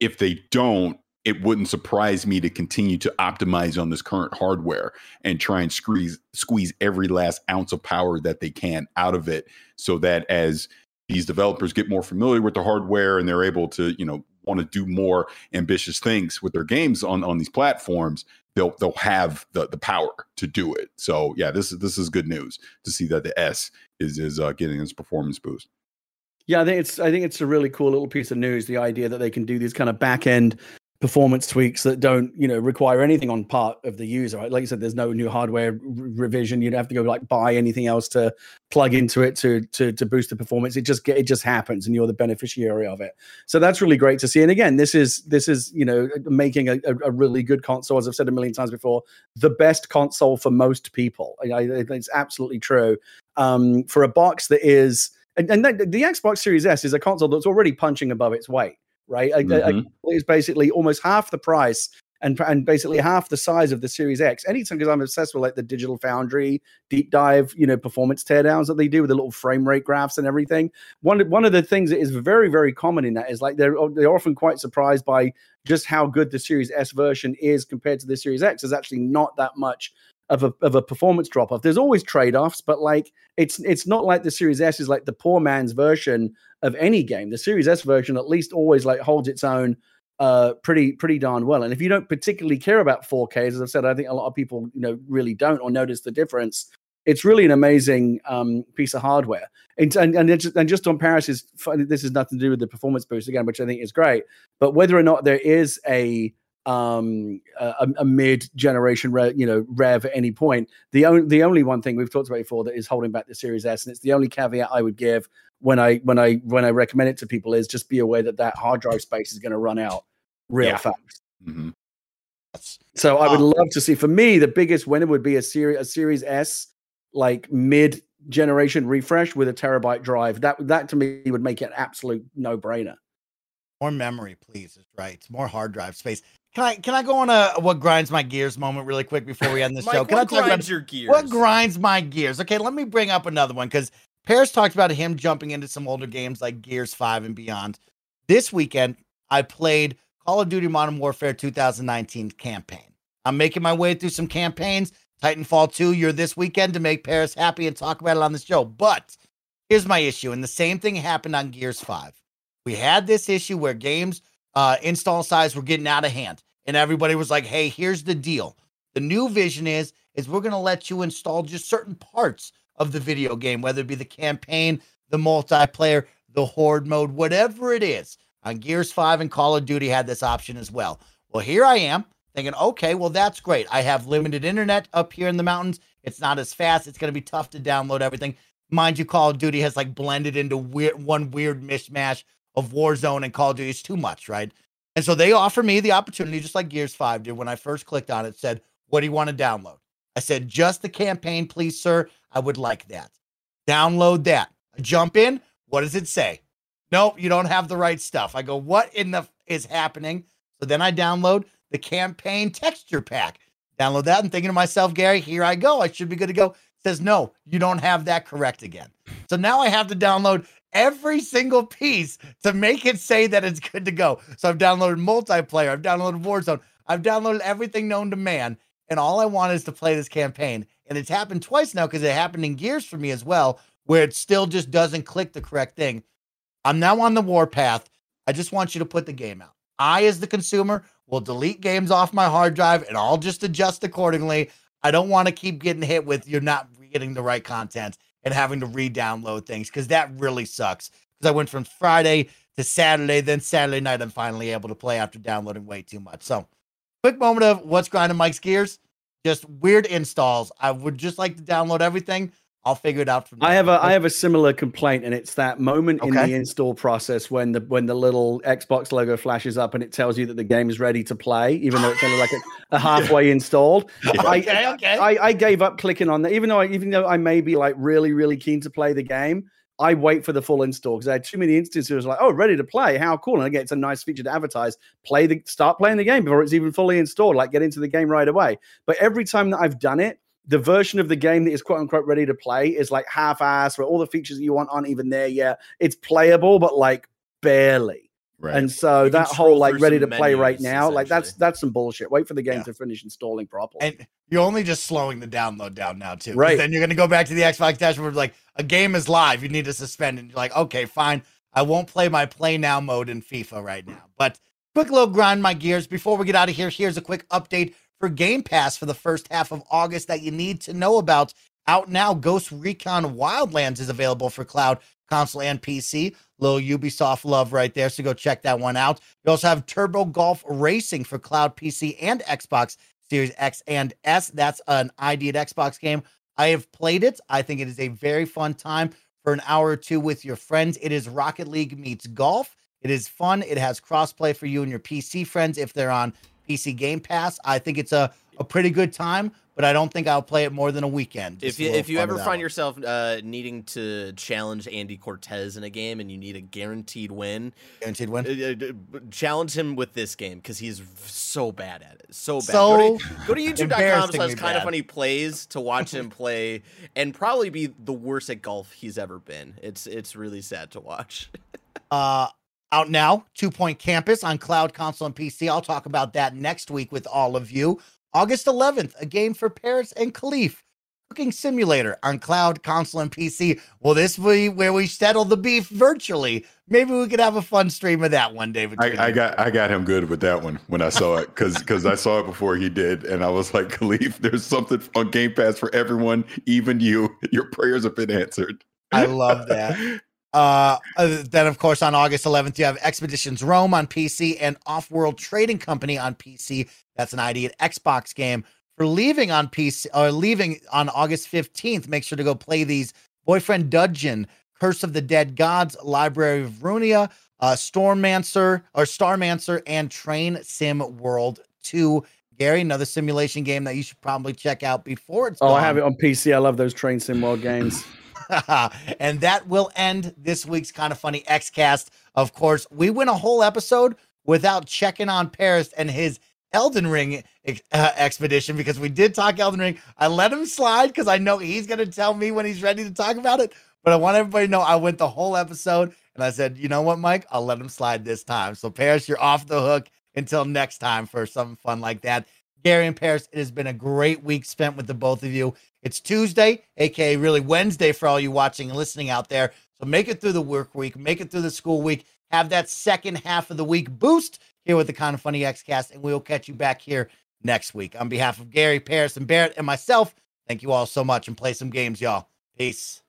if they don't, it wouldn't surprise me to continue to optimize on this current hardware and try and squeeze squeeze every last ounce of power that they can out of it so that as these developers get more familiar with the hardware and they're able to you know want to do more ambitious things with their games on on these platforms they'll they'll have the the power to do it so yeah this is this is good news to see that the s is is uh, getting this performance boost Yeah, I think it's I think it's a really cool little piece of news. The idea that they can do these kind of back end performance tweaks that don't you know require anything on part of the user. Right? Like you said, there's no new hardware r- revision. You'd have to go like buy anything else to plug into it to to to boost the performance. It just it just happens, and you're the beneficiary of it. So that's really great to see. And again, this is this is you know making a, a, really good console. As I've said a million times before, the best console for most people. I, I, it's absolutely true. Um, for a box that is and, and the, the Xbox Series S is a console that's already punching above its weight, right? Mhm. it's basically almost half the price and and basically half the size of the Series X. Anytime because I'm obsessed with like the Digital Foundry deep dive, you know, performance teardowns that they do with the little frame rate graphs and everything. One one of the things that is very very common in that is like they're they're often quite surprised by just how good the Series S version is compared to the Series X. There's actually not that much of a of a performance drop off. There's always trade offs, but like it's it's not like the Series S is like the poor man's version of any game. The Series S version at least always like holds its own uh pretty pretty darn well. And if you don't particularly care about 4K, as I've said, I think a lot of people you know really don't or notice the difference. It's really an amazing um, piece of hardware. And and and, it's, and just on Parris is this has nothing to do with the performance boost again, which I think is great. But whether or not there is a um a, a mid generation re, you know rev at any point the only the only one thing we've talked about before that is holding back the series s and it's the only caveat i would give when i when i when i recommend it to people is just be aware that that hard drive space is going to run out real Yeah. fast Mhm. so i would Um, love to see for me the biggest winner would be a series a series s like mid generation refresh with a terabyte drive that that to me would make it an absolute no brainer More memory, please. Is right. More hard drive space. Can I can I go on a what grinds my gears moment really quick before we end this Mike, show? Can what I talk grinds about your gears? what grinds my gears? Okay, let me bring up another one because Parris talked about him jumping into some older games like Gears 5 and beyond. This weekend, I played Call of Duty Modern Warfare 2019 campaign. I'm making my way through some campaigns. Titanfall 2, you're this weekend to make Parris happy and talk about it on the show. But here's my issue, and the same thing happened on Gears 5. We had this issue where games uh, install size were getting out of hand, and everybody was like, "Hey, here's the deal. The new vision is is we're going to let you install just certain parts of the video game, whether it be the campaign, the multiplayer, the horde mode, whatever it is." On Gears 5 and Call of Duty had this option as well. Well, here I am thinking, okay, well, that's great. I have limited internet up here in the mountains. It's not as fast. It's going to be tough to download everything. Mind you, Call of Duty has like blended into weird, one weird mishmash of Warzone and Call of Duty. It's too much, right? And so they offer me the opportunity, just like Gears 5 did. When I first clicked on it, said, What do you want to download? I said, Just the campaign, please, sir. I would like that. Download that. I jump in. What does it say? Nope, you don't have the right stuff. I go, What in the f- is happening? So then I download the campaign texture pack. Download that and thinking to myself, Gary, here I go. I should be good to go. Says, No, you don't have that correct again. So now I have to download every single piece to make it say that it's good to go. So I've downloaded multiplayer, I've downloaded Warzone, I've downloaded everything known to man, and all I want is to play this campaign. And it's happened twice now because it happened in Gears for me as well, where it still just doesn't click the correct thing. I'm now on the warpath. I just want you to put the game out. I, as the consumer, will delete games off my hard drive and I'll just adjust accordingly. I don't want to keep getting hit with you're not getting the right content and having to re-download things because that really sucks. Because I went from Friday to Saturday, then Saturday night I'm finally able to play after downloading way too much. So, quick moment of what's grinding Mike's gears. Just weird installs. I would just like to download everything, I'll figure it out from. There. I have a I have a similar complaint, and it's that moment in the install process when the when the little Xbox logo flashes up and it tells you that the game is ready to play, even though it's only like a, a halfway installed. I, Okay, okay. I, I gave up clicking on that, even though I, even though I may be like really really keen to play the game. I wait for the full install because I had too many instances. Where it was like, oh, ready to play. How cool! And again, it's a nice feature to advertise. Play the start playing the game before it's even fully installed. Like get into the game right away. But every time that I've done it, the version of the game that is quote unquote ready to play is like half ass, where all the features that you want aren't even there yet. It's playable, but like barely. Right. And so You that whole like ready to play right now, like that's that's some bullshit. Wait for the game Yeah. to finish installing properly. And you're only just slowing the download down now too. Right. Then you're gonna go back to the Xbox dashboard like a game is live. You need to suspend and you're like, okay, fine. I won't play my play now mode in FIFA right now. But quick little grind my gears. Before we get out of here, here's a quick update for Game Pass for the first half of August that you need to know about. Out now, Ghost Recon Wildlands is available for cloud, console, and PC. Little Ubisoft love right there. So go check that one out. You also have Turbo Golf Racing for cloud, PC, and Xbox Series X and S. That's an ID at Xbox game. I have played it. I think it is a very fun time for an hour or two with your friends. It is Rocket League meets golf. It is fun. It has crossplay for you and your PC friends if they're on PC Game Pass. I think it's a, a pretty good time, but I don't think I'll play it more than a weekend. If Just a you if you ever find one. yourself uh, needing to challenge Andy Cortez in a game and you need a guaranteed win, guaranteed win. uh, uh, challenge him with this game because he's so bad at it. So bad. So go to, go to youtube.com slash kind of funny plays to watch him play and probably be the worst at golf he's ever been. It's it's really sad to watch. uh out now two point campus on cloud console and pc i'll talk about that next week with all of you. August 11th a game for parris and khalif. Cooking simulator on cloud console and pc will this be where we settle the beef virtually? Maybe we could have a fun stream of that one David. I, I got I got him good with that one when I saw it because because I saw it before he did and I was like Khalif there's something on Game Pass for everyone even you. Your prayers have been answered. I love that. Uh, uh, then, of course, on August 11th, you have Expeditions Rome on PC and Off World Trading Company on PC. That's an ID at Xbox game. For leaving on PC or leaving on August 15th, make sure to go play these Boyfriend Dungeon, Curse of the Dead Gods, Library of Ruina, uh, Stormmancer or Starmancer, and Train Sim World 2. Gary, another simulation game that you should probably check out before it's oh, I have it on PC. I love those Train Sim World games. and that will end this week's kind of funny Xcast. Of course, we went a whole episode without checking on Parris and his Elden Ring ex- uh, expedition because we did talk Elden Ring. I let him slide because I know he's going to tell me when he's ready to talk about it. But I want everybody to know I went the whole episode and I said, you know what, Mike? I'll let him slide this time. So, Parris, you're off the hook until next time for something fun like that. Gary and Parris, it has been a great week spent with the both of you. It's Tuesday, aka really Wednesday for all you watching and listening out there. So make it through the work week, make it through the school week, have that second half of the week boost here with the Kind of Funny Xcast, and we'll catch you back here next week. On behalf of Gary, Parris, and Barrett, and myself, thank you all so much and play some games, y'all. Peace.